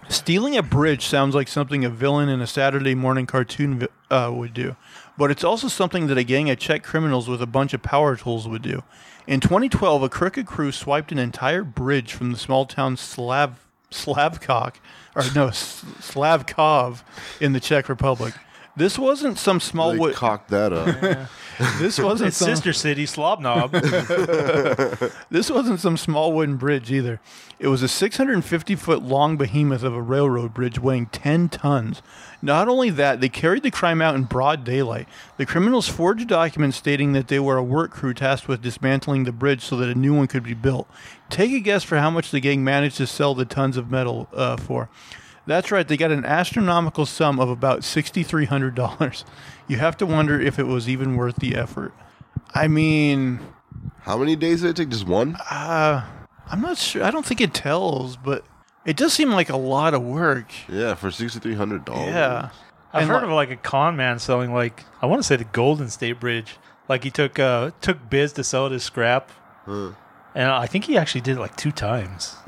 Stealing a bridge sounds like something a villain in a Saturday morning cartoon vi- uh, would do, but it's also something that a gang of Czech criminals with a bunch of power tools would do. In 2012, a crooked crew swiped an entire bridge from the small town Slav Slavkok, or no, Slavkov in the Czech Republic. This wasn't some small They wood. cocked that up. (laughs) This wasn't It's some, sister city, Slobnob. (laughs) This wasn't some small wooden bridge either. It was a 650 foot long behemoth of a railroad bridge weighing 10 tons. Not only that, they carried the crime out in broad daylight. The criminals forged documents stating that they were a work crew tasked with dismantling the bridge so that a new one could be built. Take a guess for how much the gang managed to sell the tons of metal uh, for. That's right, they got an astronomical sum of about $6,300. You have to wonder if it was even worth the effort. I mean, How many days did it take? Just one? uh, I'm not sure. I don't think it tells, but it does seem like a lot of work. Yeah, for sixty three hundred dollars. Yeah. I've And heard li- of like a con man selling like I want to say the Golden State Bridge. Like he took uh took biz to sell it as scrap, And I think he actually did it like two times. (laughs)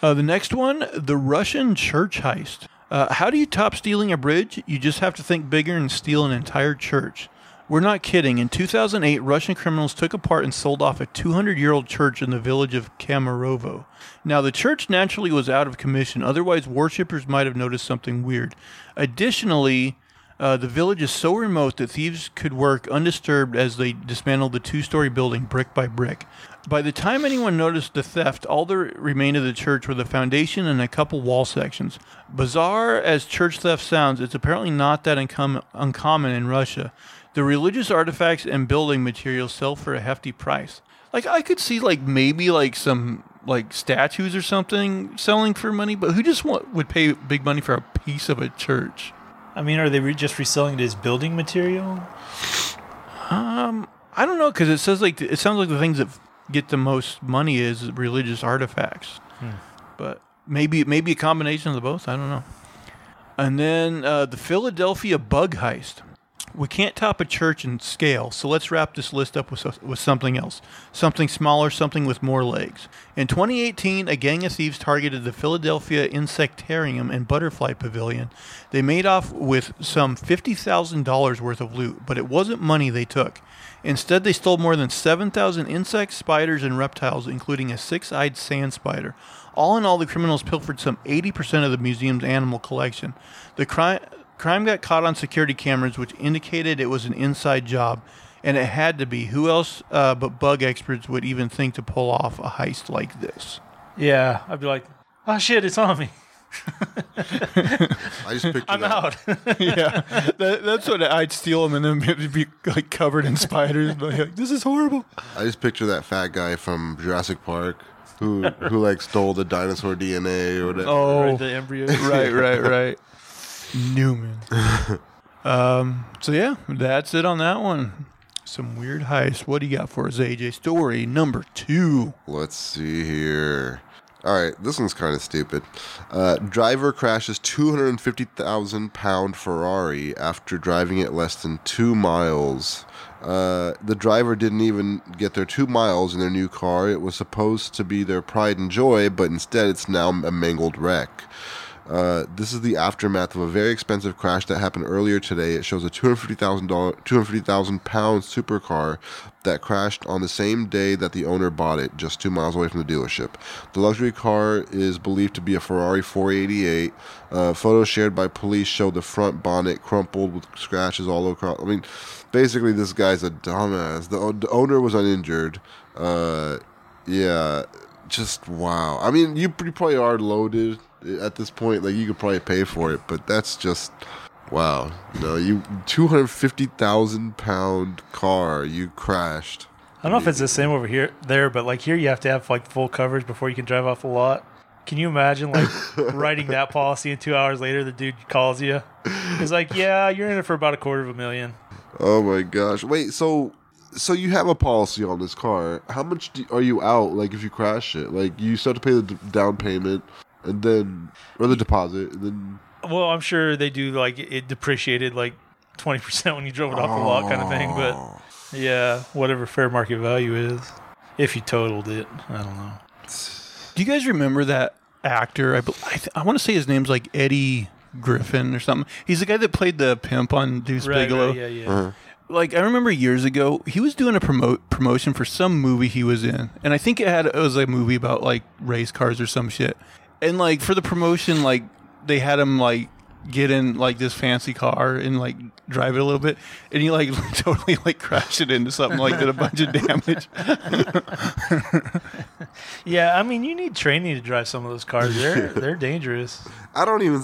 Uh, the next one, the Russian church heist. Uh, how do you top stealing a bridge? You just have to think bigger and steal an entire church. We're not kidding. In 2008, Russian criminals took apart and sold off a 200 year old church in the village of Komarovo. Now, the church naturally was out of commission, otherwise, worshippers might have noticed something weird. Additionally, uh, the village is so remote that thieves could work undisturbed as they dismantled the two story building brick by brick. By the time anyone noticed the theft, all that remained of the church were the foundation and a couple wall sections. Bizarre as church theft sounds, it's apparently not that uncom- uncommon in Russia. The religious artifacts and building materials sell for a hefty price. Like I could see like maybe like some like statues or something selling for money, but who just want, would pay big money for a piece of a church? I mean, are they re- just reselling it as building material? I don't know because it says like it sounds like the things that get the most money is religious artifacts, but maybe maybe a combination of the both. I don't know. And then uh, the Philadelphia bug heist. We can't top a church in scale, so let's wrap this list up with, with something else. Something smaller, something with more legs. In 2018, a gang of thieves targeted the Philadelphia Insectarium and Butterfly Pavilion. They made off with some $50,000 worth of loot, but it wasn't money they took. Instead, they stole more than 7,000 insects, spiders, and reptiles, including a six eyed sand spider. All in all, the criminals pilfered some 80% of the museum's animal collection. The crime, crime got caught on security cameras, which indicated it was an inside job, and it had to be. Who else uh, but bug experts would even think to pull off a heist like this? Yeah, I'd be like, oh shit, it's on me. I just picture (laughs) I'm that. out. (laughs) yeah, that, that's what I'd steal them and then it'd be like covered in spiders. Like, this is horrible. I just picture that fat guy from Jurassic Park who who like stole the dinosaur DNA or whatever. Oh, Right, the embryo. (laughs) right, right, right. Newman. (laughs) um. So yeah, that's it on that one. Some weird heist. What do you got for us, AJ? Story number two. Let's see here. All right, this one's kind of stupid. Uh, driver crashes 250,000 pound Ferrari after driving it less than two miles. Uh, the driver didn't even get their two miles in their new car. It was supposed to be their pride and joy, but instead it's now a mangled wreck. Uh, this is the aftermath of a very expensive crash that happened earlier today. It shows a two hundred fifty thousand dollar, two hundred fifty thousand pound supercar that crashed on the same day that the owner bought it, just two miles away from the dealership. The luxury car is believed to be a Ferrari 488. Uh, photos shared by police show the front bonnet crumpled with scratches all across. I mean, basically, this guy's a dumbass. The, the owner was uninjured. Uh, yeah, just wow. I mean, you, you probably are loaded at this point. Like you could probably pay for it, but that's just wow. You know, you two hundred fifty thousand pound car you crashed. I don't know if it's the same over here, there, but like here, you have to have like full coverage before you can drive off the lot. Can you imagine like (laughs) writing that policy and two hours later the dude calls you? He's like, "Yeah, you're in it for about a quarter of a million. Oh my gosh! Wait, so so you have a policy on this car? How much do, are you out? Like if you crash it, like you still have to pay the down payment and then or the deposit and then. Well, I'm sure they do like it depreciated like twenty percent when you drove it off the lot, kind of thing. But yeah, whatever fair market value is, if you totaled it, I don't know. Do you guys remember that actor? I, I, th- I want to say his name's like Eddie Griffin or something. He's the guy that played the pimp on Deuce Right, Bigalow. right, yeah, yeah. Uh-huh. Like I remember years ago, he was doing a promote promotion for some movie he was in, and I think it had it was a movie about like race cars or some shit. And like for the promotion, like they had him like get in like this fancy car and like drive it a little bit, and he like (laughs) totally like crashed it into something, like did a bunch of damage. (laughs) Yeah, I mean, you need training to drive some of those cars. They're they're dangerous. I don't even.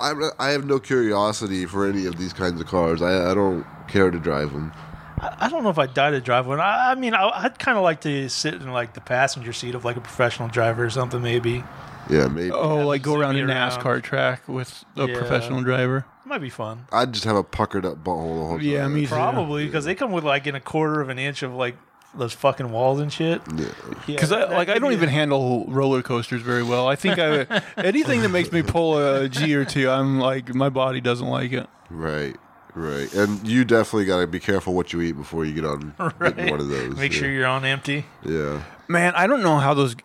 I, I have no curiosity for any of these kinds of cars. I, I don't care to drive them. I, I don't know if I'd die to drive one. I, I mean, I, I'd kind of like to sit in like the passenger seat of like a professional driver or something, maybe. Yeah, maybe. Oh, like go around me a around. NASCAR track with a Yeah. professional driver. Might be fun. I'd just have a puckered up butthole the whole time. Yeah, me too. Probably because they come with like in a quarter of an inch of like those fucking walls and shit. Yeah. Yeah, Because that- like I don't be- even handle roller coasters very well. I think I (laughs) anything that makes me pull a G or two, I'm like my body doesn't like it. Right. Right, and you definitely got to be careful what you eat before you get on (laughs) getting one of those. Make yeah. sure you're on empty. Yeah. Man, I don't know how those.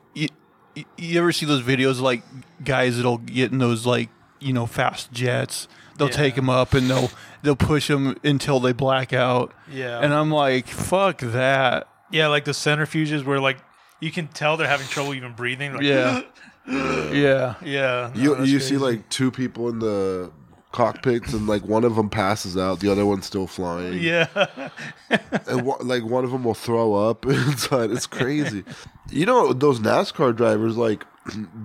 You, you- you ever see those videos like guys that'll get in those like you know fast jets? They'll take 'em take them up and they'll they'll push them until they black out. Yeah. And I'm like, fuck that. Yeah, like the centrifuges where like you can tell they're having trouble even breathing. Like, Yeah. (gasps) yeah. yeah. no, You that's you see like two people in the cockpits and like one of them passes out, the other one's still flying. yeah, and wa- like one of them will throw up (laughs) inside. It's crazy. you know those NASCAR drivers like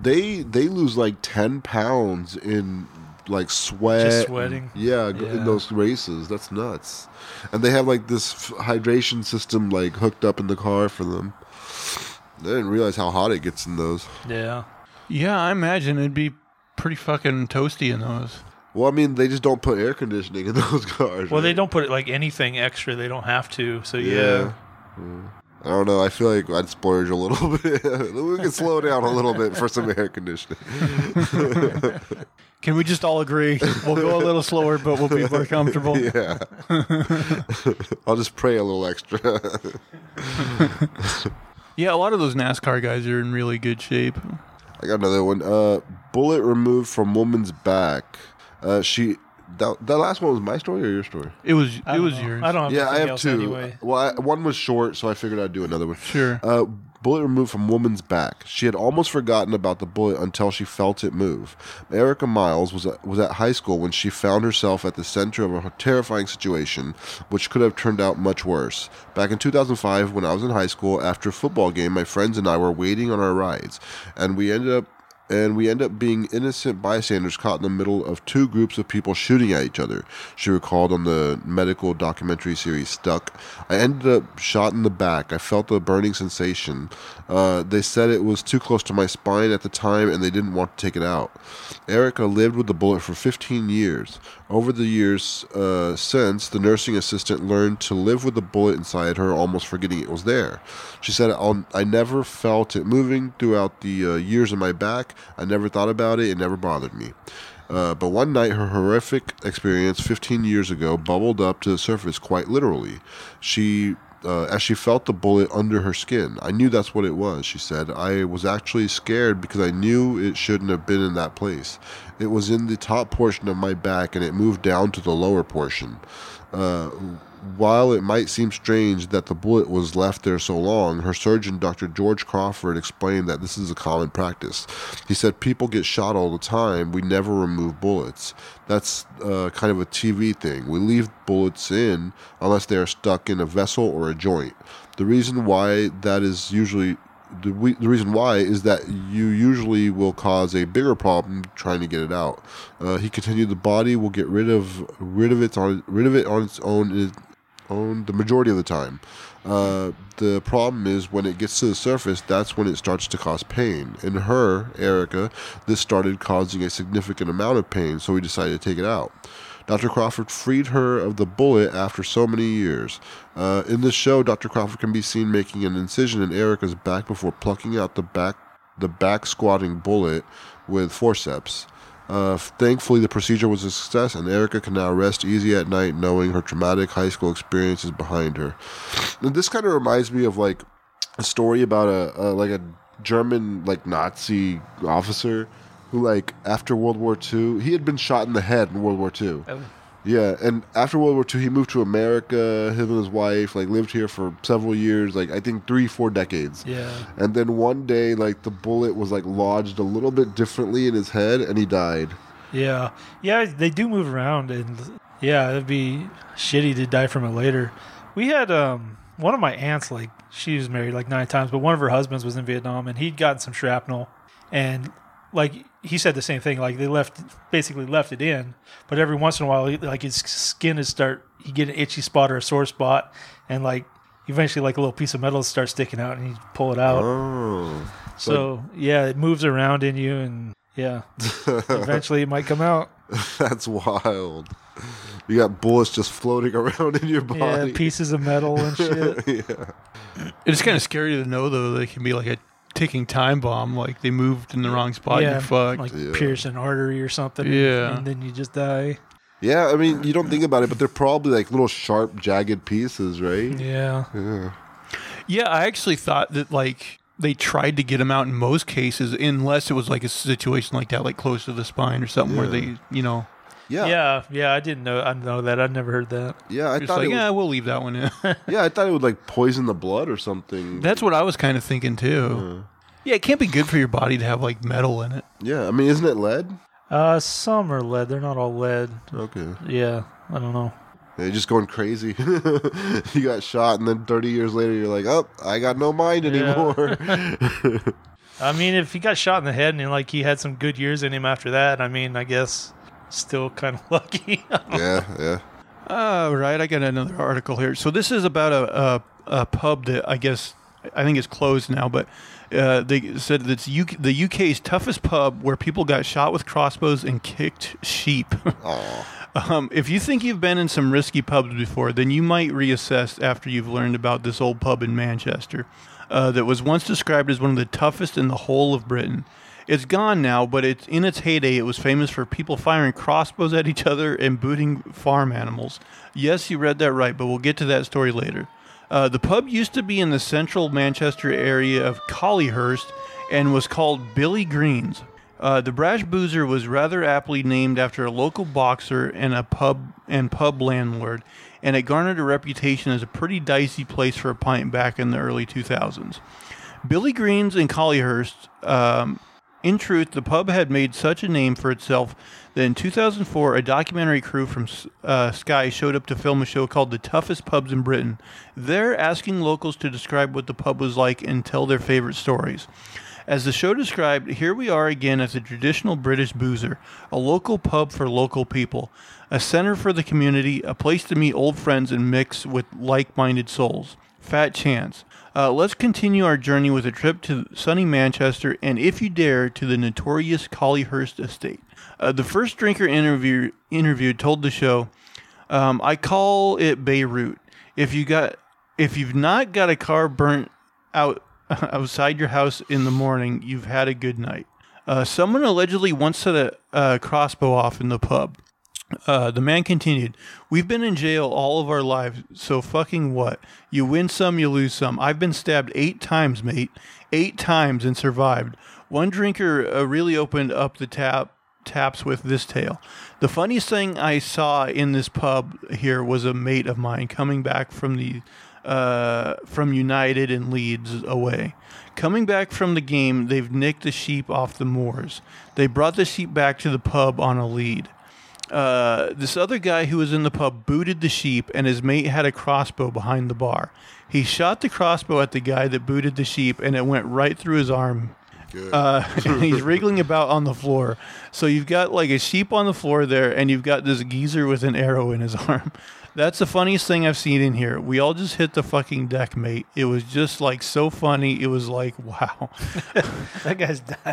they they lose like ten pounds in like sweat. Just sweating? Yeah, go- in those races. That's nuts. And they have like this f- hydration system like hooked up in the car for them. They didn't realize how hot it gets in those. yeah. Yeah, I imagine it'd be pretty fucking toasty in those. Well, I mean, they just don't put air conditioning in (laughs) those cars. Well, they don't put like anything extra. They don't have to. So Yeah. yeah. Yeah. I don't know. I feel like I'd splurge a little (laughs) bit. we can slow down a little bit for some air conditioning. (laughs) Can we just all agree? We'll go a little slower, but we'll be more comfortable. Yeah. I'll just pray a little extra. Yeah, a lot of those NASCAR guys are in really good shape. I got another one. Uh, bullet removed from woman's back. Uh, she. That, that last one was my story or your story? It was I it was know. yours. I don't have yeah, I have else two. anyway. Well, I, one was short, so I figured I'd do another one. Sure. Uh, bullet removed from woman's back. She had almost forgotten about the bullet until she felt it move. Erica Miles was at, was at high school when she found herself at the center of a terrifying situation, which could have turned out much worse. Back in 2005, when I was in high school, after a football game, my friends and I were waiting on our rides, and we ended up and we end up being innocent bystanders caught in the middle of two groups of people shooting at each other. She recalled on the medical documentary series Stuck. I ended up shot in the back. I felt a burning sensation. Uh, they said it was too close to my spine at the time and they didn't want to take it out. Erica lived with the bullet for 15 years. Over the years uh, since, the nursing assistant learned to live with the bullet inside her, almost forgetting it was there. She said, I never felt it moving throughout the uh, years in my back. I never thought about it. It never bothered me. Uh, but one night, her horrific experience 15 years ago bubbled up to the surface quite literally. She, uh, as she felt the bullet under her skin, I knew that's what it was. She said, "I was actually scared because I knew it shouldn't have been in that place. It was in the top portion of my back, and it moved down to the lower portion." Uh, while it might seem strange that the bullet was left there so long, her surgeon, Dr. George Crawford, explained that this is a common practice. He said, People get shot all the time. We never remove bullets. That's uh, kind of a TV thing. We leave bullets in unless they are stuck in a vessel or a joint. The reason why that is usually the, we, the reason why is that you usually will cause a bigger problem trying to get it out. Uh, he continued, the body will get rid of rid of it on rid of it on its own own the majority of the time. Uh, the problem is when it gets to the surface, that's when it starts to cause pain. In her, Erica, this started causing a significant amount of pain, so we decided to take it out. Dr. Crawford freed her of the bullet after so many years. Uh, in this show, Dr. Crawford can be seen making an incision in Erica's back before plucking out the back the back squatting bullet with forceps. Uh, thankfully, the procedure was a success, and Erica can now rest easy at night knowing her traumatic high school experience is behind her. And this kind of reminds me of like a story about a, a like a German like Nazi officer who like after World War II he had been shot in the head in World War II. Oh. Yeah, and after World War II, he moved to America. Him and his wife like lived here for several years, like I think three, four decades. Yeah. And then one day, like the bullet was like lodged a little bit differently in his head, and he died. Yeah. Yeah, they do move around and yeah, it'd be shitty to die from it later. We had um one of my aunts like she was married like nine times, but one of her husbands was in Vietnam and he'd gotten some shrapnel and like he said the same thing, like they left basically left it in, but every once in a while he- like his skin is start he'd get an itchy spot or a sore spot and like eventually like a little piece of metal starts sticking out and he'd pull it out. Oh, So yeah, it moves around in you, and yeah, (laughs) eventually it might come out. that's wild. You got bullets just floating (laughs) around in your body. Yeah, pieces of metal and shit. (laughs) yeah. It's kind of scary to know though that they can be like a ticking time bomb. Like they moved in the wrong spot, yeah, you're fucked. like Yeah. pierce an artery or something. Yeah. and then you just die. Yeah, I mean, you don't think about it, but they're probably like little sharp, jagged pieces, right? Yeah. Yeah, I actually thought that like they tried to get him out in most cases, unless it was like a situation like that, like close to the spine or something, where they, you know, Yeah, Yeah. Yeah. I didn't know. I know that. I'd never heard that. yeah. I just thought like, it was, yeah, we'll leave that one in. (laughs) yeah, I thought it would like poison the blood or something. That's what I was kind of thinking too. Yeah, it can't be good for your body to have like metal in it. yeah, I mean, isn't it lead? Uh, some are lead. They're not all lead. Okay, Yeah. I don't know. you're just going crazy. (laughs) you got shot, and then 30 years later, you're like, oh, I got no mind anymore. (laughs) I mean, if he got shot in the head and like he had some good years in him after that, I mean, I guess still kind of (laughs) lucky. yeah, yeah. All right, I got another article here. So this is about a, a, a pub that I guess I think is closed now, but uh, they said that it's UK, the UK's toughest pub where people got shot with crossbows and kicked sheep. (laughs) Um, if you think you've been in some risky pubs before, then you might reassess after you've learned about this old pub in Manchester uh, that was once described as one of the toughest in the whole of Britain. It's gone now, but it's in its heyday. It was famous for people firing crossbows at each other and booting farm animals. Yes, you read that right, but we'll get to that story later. Uh, the pub used to be in the central Manchester area of Collyhurst and was called Billy Green's. Uh, the brash boozer was rather aptly named after a local boxer and a pub and pub landlord, and it garnered a reputation as a pretty dicey place for a pint back in the early 2000s. Billy Green's in Collyhurst. Um, in truth, the pub had made such a name for itself that in 2004, a documentary crew from uh, Sky showed up to film a show called The Toughest Pubs in Britain. They're asking locals to describe what the pub was like and tell their favorite stories. As the show described, here we are again at the traditional British boozer, a local pub for local people, a center for the community, a place to meet old friends and mix with like minded souls. Fat chance. Uh, let's continue our journey with a trip to sunny Manchester and, if you dare, to the notorious Collyhurst estate. Uh, the first drinker interview, interviewed told the show, um, "I call it Beirut. If you got, if you've not got a car burnt out (laughs) outside your house in the morning, you've had a good night." Uh, someone allegedly once set a, a crossbow off in the pub. Uh, the man continued, We've been in jail all of our lives, so fucking what? You win some, you lose some. I've been stabbed eight times, mate. Eight times and survived. One drinker uh, really opened up the tap taps with this tale. The funniest thing I saw in this pub here was a mate of mine coming back from the uh, from United and Leeds away. Coming back from the game, they've nicked the sheep off the moors. They brought the sheep back to the pub on a lead. Uh, this other guy who was in the pub booted the sheep, and his mate had a crossbow behind the bar. He shot the crossbow at the guy that booted the sheep, and it went right through his arm. Uh, (laughs) and he's wriggling about on the floor. So you've got like a sheep on the floor there, and you've got this geezer with an arrow in his (laughs) arm. That's the funniest thing I've seen in here. We all just hit the fucking deck, mate. It was just like so funny. It was like, wow. (laughs) that guy's died.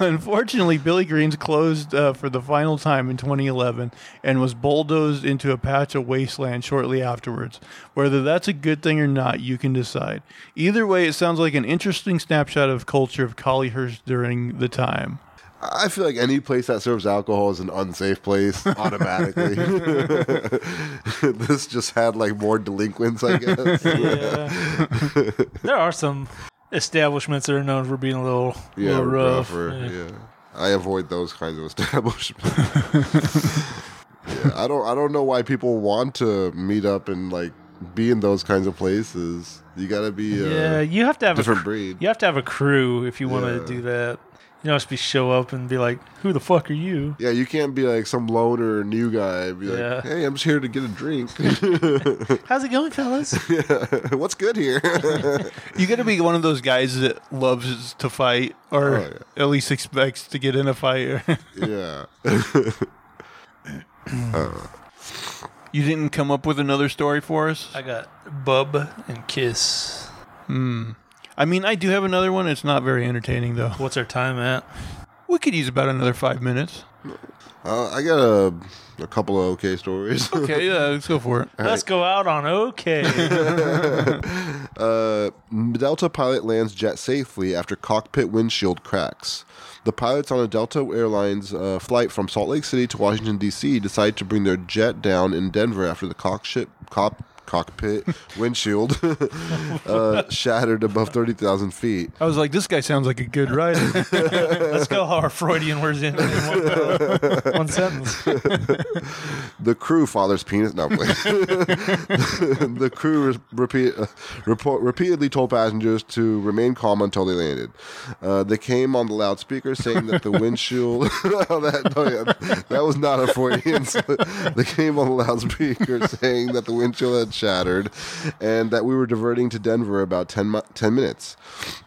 (laughs) Unfortunately, Billy Green's closed uh, for the final time in 2011 and was bulldozed into a patch of wasteland shortly afterwards. Whether that's a good thing or not, you can decide. Either way, it sounds like an interesting snapshot of culture of Collyhurst during the time. I feel like any place that serves alcohol is an unsafe place (laughs) automatically. (laughs) this just had like more delinquents, I guess. yeah. there are some establishments that are known for being a little, Yeah, little rough. rougher, Yeah. yeah. I avoid those kinds of (laughs) establishments. yeah, I don't. I don't know why people want to meet up and like be in those kinds of places. You got to be uh, Yeah, you have to have different a cr- breed. You have to have a crew if you want to do that. You don't just be show up and be like, "Who the fuck are you?" Yeah, you can't be like some loner new guy. Be like, Yeah. hey, I'm just here to get a drink. (laughs) How's it going, fellas? (laughs) Yeah, What's good here? (laughs) You got to be one of those guys that loves to fight, or Oh, yeah. at least expects to get in a fight. yeah. (clears throat) Uh. you didn't come up with another story for us? I got Bub and Kiss. Hmm. I mean, I do have another one. It's not very entertaining, though. What's our time at? We could use about another five minutes. Uh, I got a, a couple of okay stories. Okay, (laughs) yeah, let's go for it. Let's go out on okay. (laughs) Uh, Delta pilot lands jet safely after cockpit windshield cracks. The pilots on a Delta Airlines uh, flight from Salt Lake City to Washington D.C. decided to bring their jet down in Denver after the cockpit cop, cockpit (laughs) windshield (laughs) uh, shattered above thirty thousand feet. I was like, this guy sounds like a good rider. (laughs) Let's go how our Freudian words in, in one, uh, one sentence. The crew father's penis. No, the crew re- repeat, uh, report, repeatedly told passengers to remain calm until they landed. Uh, they came on the loudspeaker saying that the windshield. that, no, yeah, that was not a Freudian. slip. they came on the loudspeaker saying that the windshield had shattered and that we were diverting to Denver about 10, mi- 10 minutes.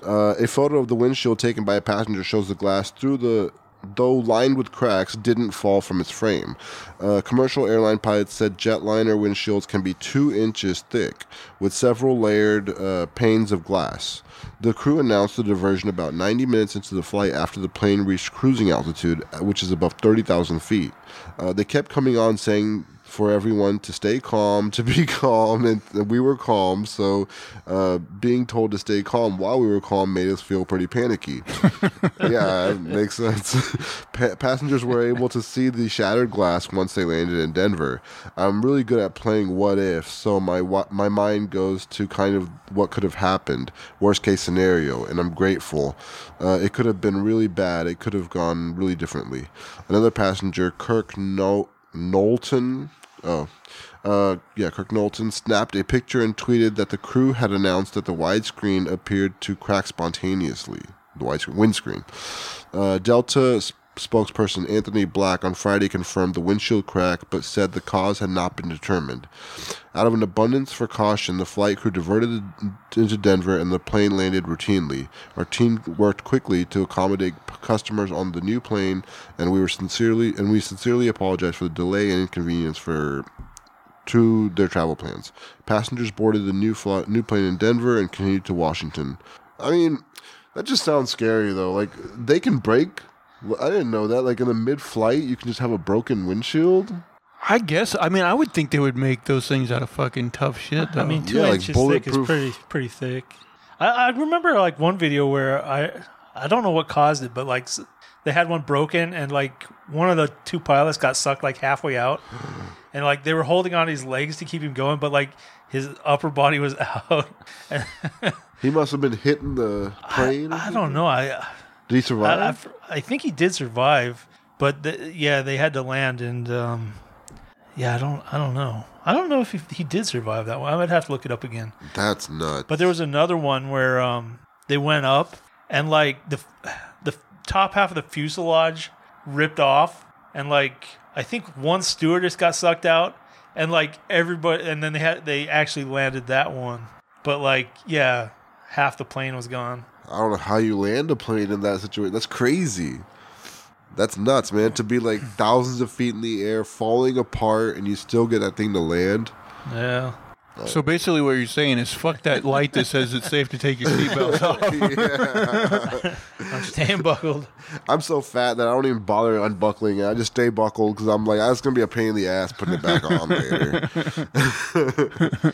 Uh, a photo of the windshield taken by a passenger shows the glass through the though lined with cracks, didn't fall from its frame. Uh, commercial airline pilots said jetliner windshields can be two inches thick, with several layered uh, panes of glass. The crew announced the diversion about 90 minutes into the flight after the plane reached cruising altitude, uh, which is above 30,000 feet. Uh, they kept coming on saying for everyone to stay calm, to be (laughs) calm, and, and we were calm. So, uh, being told to stay calm while we were calm made us feel pretty panicky. (laughs) yeah, it makes sense. (laughs) Pa- passengers were able to see the shattered glass once they landed in Denver. I'm really good at playing what if, so my wa- my mind goes to kind of what could have happened, worst case scenario, and I'm grateful. Uh, it could have been really bad. It could have gone really differently. Another passenger, Kirk no- Knowlton. Oh, uh, yeah, Kirk Knowlton snapped a picture and tweeted that the crew had announced that the widescreen appeared to crack spontaneously. The widescreen windscreen. Uh, Delta s- spokesperson Anthony Black on Friday confirmed the windshield crack, but said the cause had not been determined. Out of an abundance for caution, the flight crew diverted into Denver and the plane landed routinely. Our team worked quickly to accommodate customers on the new plane, and we were sincerely and we sincerely apologize for the delay and inconvenience for to their travel plans. Passengers boarded the new fl- new plane in Denver and continued to Washington. I mean, that just sounds scary though. Like they can break. I didn't know that. Like in the mid-flight, you can just have a broken windshield. I guess. I mean, I would think they would make those things out of fucking tough shit. Though. I mean, two Yeah, like inches thick is pretty pretty thick. I, I remember like one video where I I don't know what caused it, but like they had one broken and like one of the two pilots got sucked like halfway out, (sighs) and like they were holding on his legs to keep him going, but like his upper body was (laughs) out. (laughs) He must have been hitting the plane. I don't know. I Did he I, survive? I, I think he did survive, but the, yeah, they had to land and um, yeah, I don't I don't know. I don't know if he, he did survive that one. I might have to look it up again. That's nuts. But there was another one where um, they went up and like the the top half of the fuselage ripped off, and like I think one stewardess got sucked out, and like everybody, and then they had they actually landed that one, but like yeah, half the plane was gone. I don't know how you land a plane in that situation. That's crazy. That's nuts, man. To be like (clears throat) thousands of feet in the air, falling apart, and you still get that thing to land. Yeah. so basically, what you're saying is, fuck that light that says it's safe to take your seatbelt off. (laughs) I'm staying buckled. I'm so fat that I don't even bother unbuckling it. I just stay buckled because I'm like, that's gonna be a pain in the ass putting it back on later. (laughs)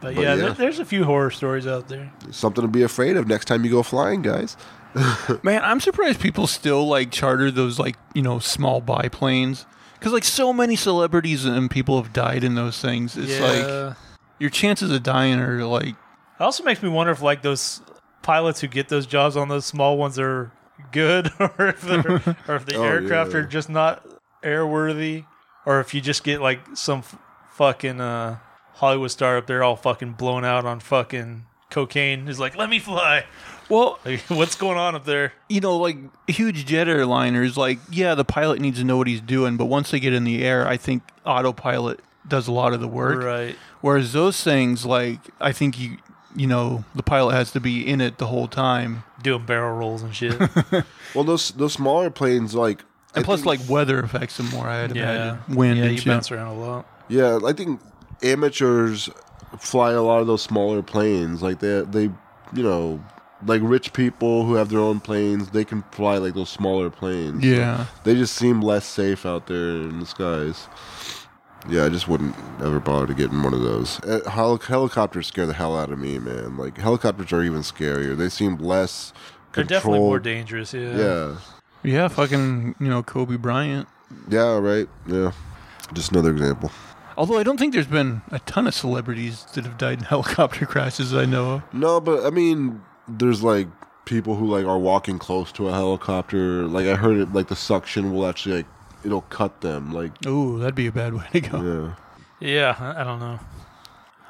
But, But yeah, yeah. There, there's a few horror stories out there. Something to be afraid of next time you go flying, guys. (laughs) Man, I'm surprised people still like charter those like you know small biplanes because like so many celebrities and people have died in those things. It's like your chances of dying are like It also makes me wonder if like those pilots who get those jobs on those small ones are good, (laughs) or if they're, or if the Oh, aircraft yeah. are just not airworthy, or if you just get like some f- fucking uh, Hollywood star up there all fucking blown out on fucking cocaine is like, let me fly. well, Like, (laughs) what's going on up there? you know, like huge jet airliners. Like, yeah, the pilot needs to know what he's doing, but once they get in the air, I think autopilot does a lot of the work. Right. Whereas those things, like, I think you, you know, the pilot has to be in it the whole time. Doing barrel rolls and shit. (laughs) Well, those those smaller planes, like, And I plus, think- like, weather affects them more. I'd yeah. imagine wind Yeah, and you shit. bounce around a lot. yeah, I think amateurs fly a lot of those smaller planes. Like they they, you know, like rich people who have their own planes, they can fly like those smaller planes. So Yeah. they just seem less safe out there in the skies. Yeah, I just wouldn't ever bother to get in one of those. Uh, hel- helicopters scare the hell out of me, man. Like helicopters are even scarier. They seem less They're definitely more dangerous. Yeah. Yeah, Yeah, fucking, you know, Kobe Bryant. yeah, right. Yeah, just another example. Although I don't think there's been a ton of celebrities that have died in (laughs) helicopter crashes I know of. No, but I mean, there's like people who like are walking close to a helicopter. Like I heard it, like the suction will actually like it'll cut them. Like Ooh, that'd be a bad (laughs) way to go. yeah, Yeah. I I don't know.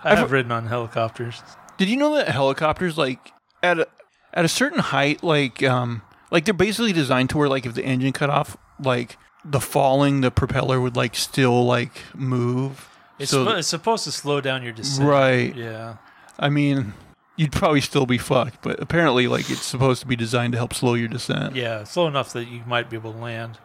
I I've- have ridden on helicopters. Did you know that helicopters, like at a, at a certain height, like um, like they're basically designed to where, like, if the engine cut off, like the falling, the propeller would like still like move. It's, so, suppo- it's supposed to slow down your descent. right. Yeah. I mean, you'd probably still be fucked, but apparently, like, it's supposed to be designed to help slow your descent. Yeah. Slow enough that you might be able to land.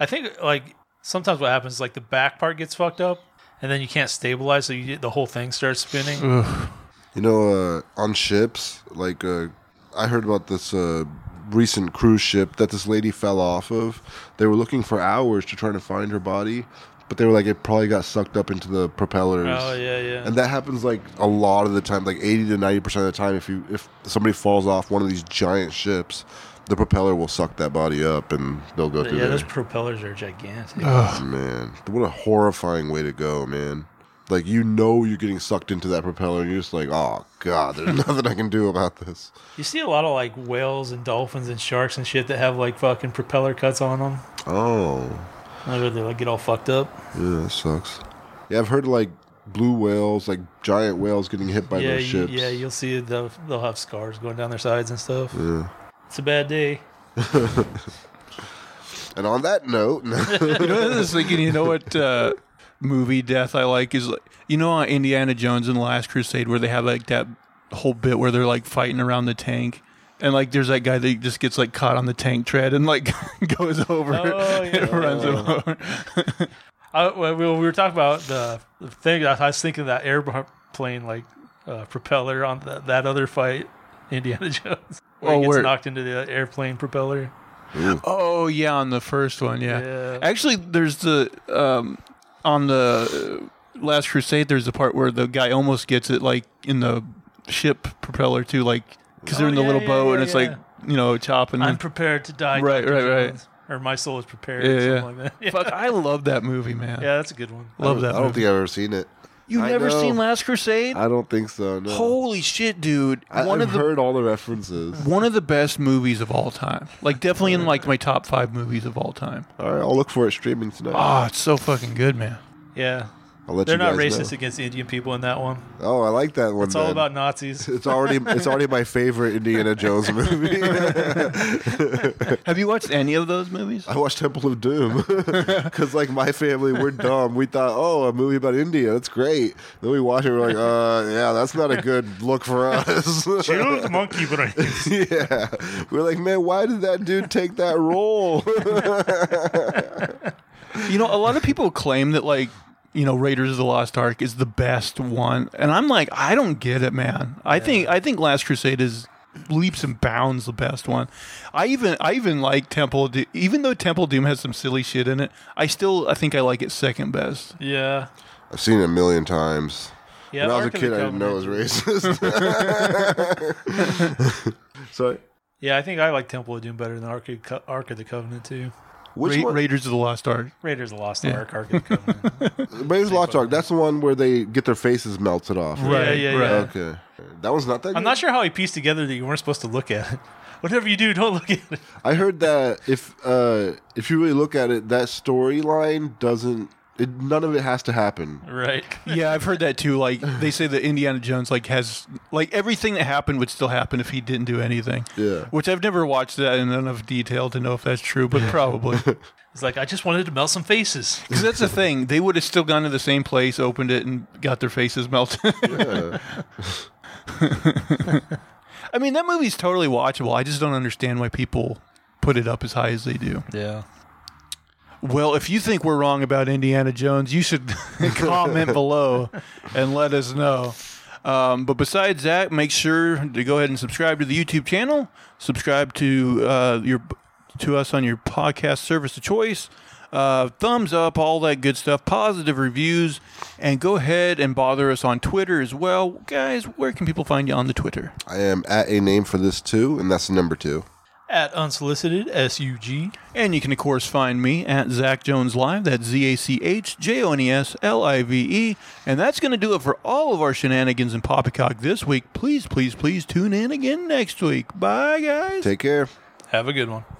I think like sometimes what happens is like the back part gets fucked up, and then you can't stabilize, so you get, the whole thing starts spinning. Ugh. you know, uh, on ships, like uh, I heard about this uh, recent cruise ship that this lady fell off of. They were looking for hours to try to find her body, but they were like it probably got sucked up into the propellers. Oh yeah, yeah. And that happens like a lot of the time, like eighty to ninety percent of the time. If you if somebody falls off one of these giant ships, the propeller will suck that body up, and they'll go through yeah, those propellers are gigantic. Ugh. Man, what a horrifying way to go, man. Like you know you're getting sucked into that propeller, and you're just like, oh god, there's (laughs) nothing I can do about this. You see a lot of like whales and dolphins and sharks and shit that have like fucking propeller cuts on them. Oh, Like they like get all fucked up. yeah, that sucks. Yeah, I've heard like blue whales, like giant whales, getting hit by yeah, those you, ships. yeah, you'll see they'll, they'll have scars going down their sides and stuff. Yeah. It's a bad day. (laughs) And on that note, (laughs) you know, I was thinking, you know what uh, movie death I like is like, you know, on Indiana Jones and the Last Crusade where they have like that whole bit where they're like fighting around the tank. And like, there's that guy that just gets like caught on the tank tread and like (laughs) goes over Oh, (laughs) and yeah. runs him over. I, (laughs) well, we we were talking about the, thing. I was thinking that airplane like uh, propeller on the, that other fight, Indiana Jones, where Oh, he gets where- knocked into the airplane propeller. Oh yeah, on the first one, yeah. Yeah. Actually, there's the um, on the uh, Last Crusade. There's a part where the guy almost gets it, like in the ship propeller too, like because they're Oh, in the yeah, little yeah, boat and it's yeah. like you know chopping. I'm prepared to die. Right, Dr. right, right. Jones. Or my soul is prepared. Yeah, or something yeah. like that. Yeah. (laughs) Fuck, I love that movie, man. yeah, that's a good one. love that. I don't movie. think I've ever seen it. You've I never know. seen Last Crusade? I don't think so. No. Holy shit, dude! I, one I've of the heard all the references. one of the best movies of all time. Like definitely in like my top five movies of all time. All right, I'll look for it streaming tonight. Oh, it's so fucking good, man. Yeah, I'll let they're you not guys racist know. against Indian people in that one. Oh, I like that one. It's all then. about Nazis. (laughs) It's already it's already my favorite Indiana Jones (laughs) movie. Have you watched any of those movies? I watched Temple of Doom (laughs) because, like, my family, we're dumb. We thought, oh, a movie about India, that's great. Then we watch it, we're like, uh, yeah, that's not a good look for us. Choose monkey brains. yeah, we're like, man, why did that dude take that role? You know, a lot of people claim that like you know Raiders of the Lost Ark is the best one, and I'm like, I don't get it, man. I think I think Last Crusade is leaps and bounds the best one. I even I even like Temple of Doom, even though Temple Doom has some silly shit in it. I still I think I like it second best. Yeah. I've seen it a million times. Yeah. when I was a Ark of the kid, I didn't know it was (laughs) racist. (laughs) Sorry. Yeah, I think I like Temple of Doom better than Ark of, Co- Ark of the Covenant too. Which Ra- one? Raiders of the Lost Ark. Raiders of the Lost Yeah. Ark, Ark (laughs) of the Lost Ark. That's the one where they get their faces melted off. right Yeah, yeah, right. yeah. Okay. That one's not that. I'm good? not sure how he pieced together that you weren't supposed to look at it. (laughs) Whatever you do, don't look at it. I heard that if uh, if you really look at it, that storyline doesn't. It, none of it has to happen. Right. (laughs) Yeah, I've heard that too. Like they say that Indiana Jones like has like everything that happened would still happen if he didn't do anything. Yeah. Which I've never watched that in enough detail to know if that's true, but probably. (laughs) It's like I just wanted to melt some faces. Because that's the thing. They would have still gone to the same place, opened it, and got their faces melted. Yeah. (laughs) I mean, that movie's totally watchable. I just don't understand why people put it up as high as they do. Yeah. Well, if you think we're wrong about Indiana Jones, you should (laughs) comment (laughs) below and let us know. Um, but besides that, make sure to go ahead and subscribe to the YouTube channel. Subscribe to uh, your to us on your podcast service of choice. uh, thumbs up, all that good stuff, positive reviews, and go ahead and bother us on Twitter as well. Guys, where can people find you on the Twitter? I am at a name for this too, and that's the number two. At unsolicited SUG. And you can, of course, find me at Zach Jones Live. That's Z A C H J O N E S L I V E. And that's going to do it for all of our shenanigans and poppycock this week. Please, please, please tune in again next week. Bye, guys. Take care. Have a good one.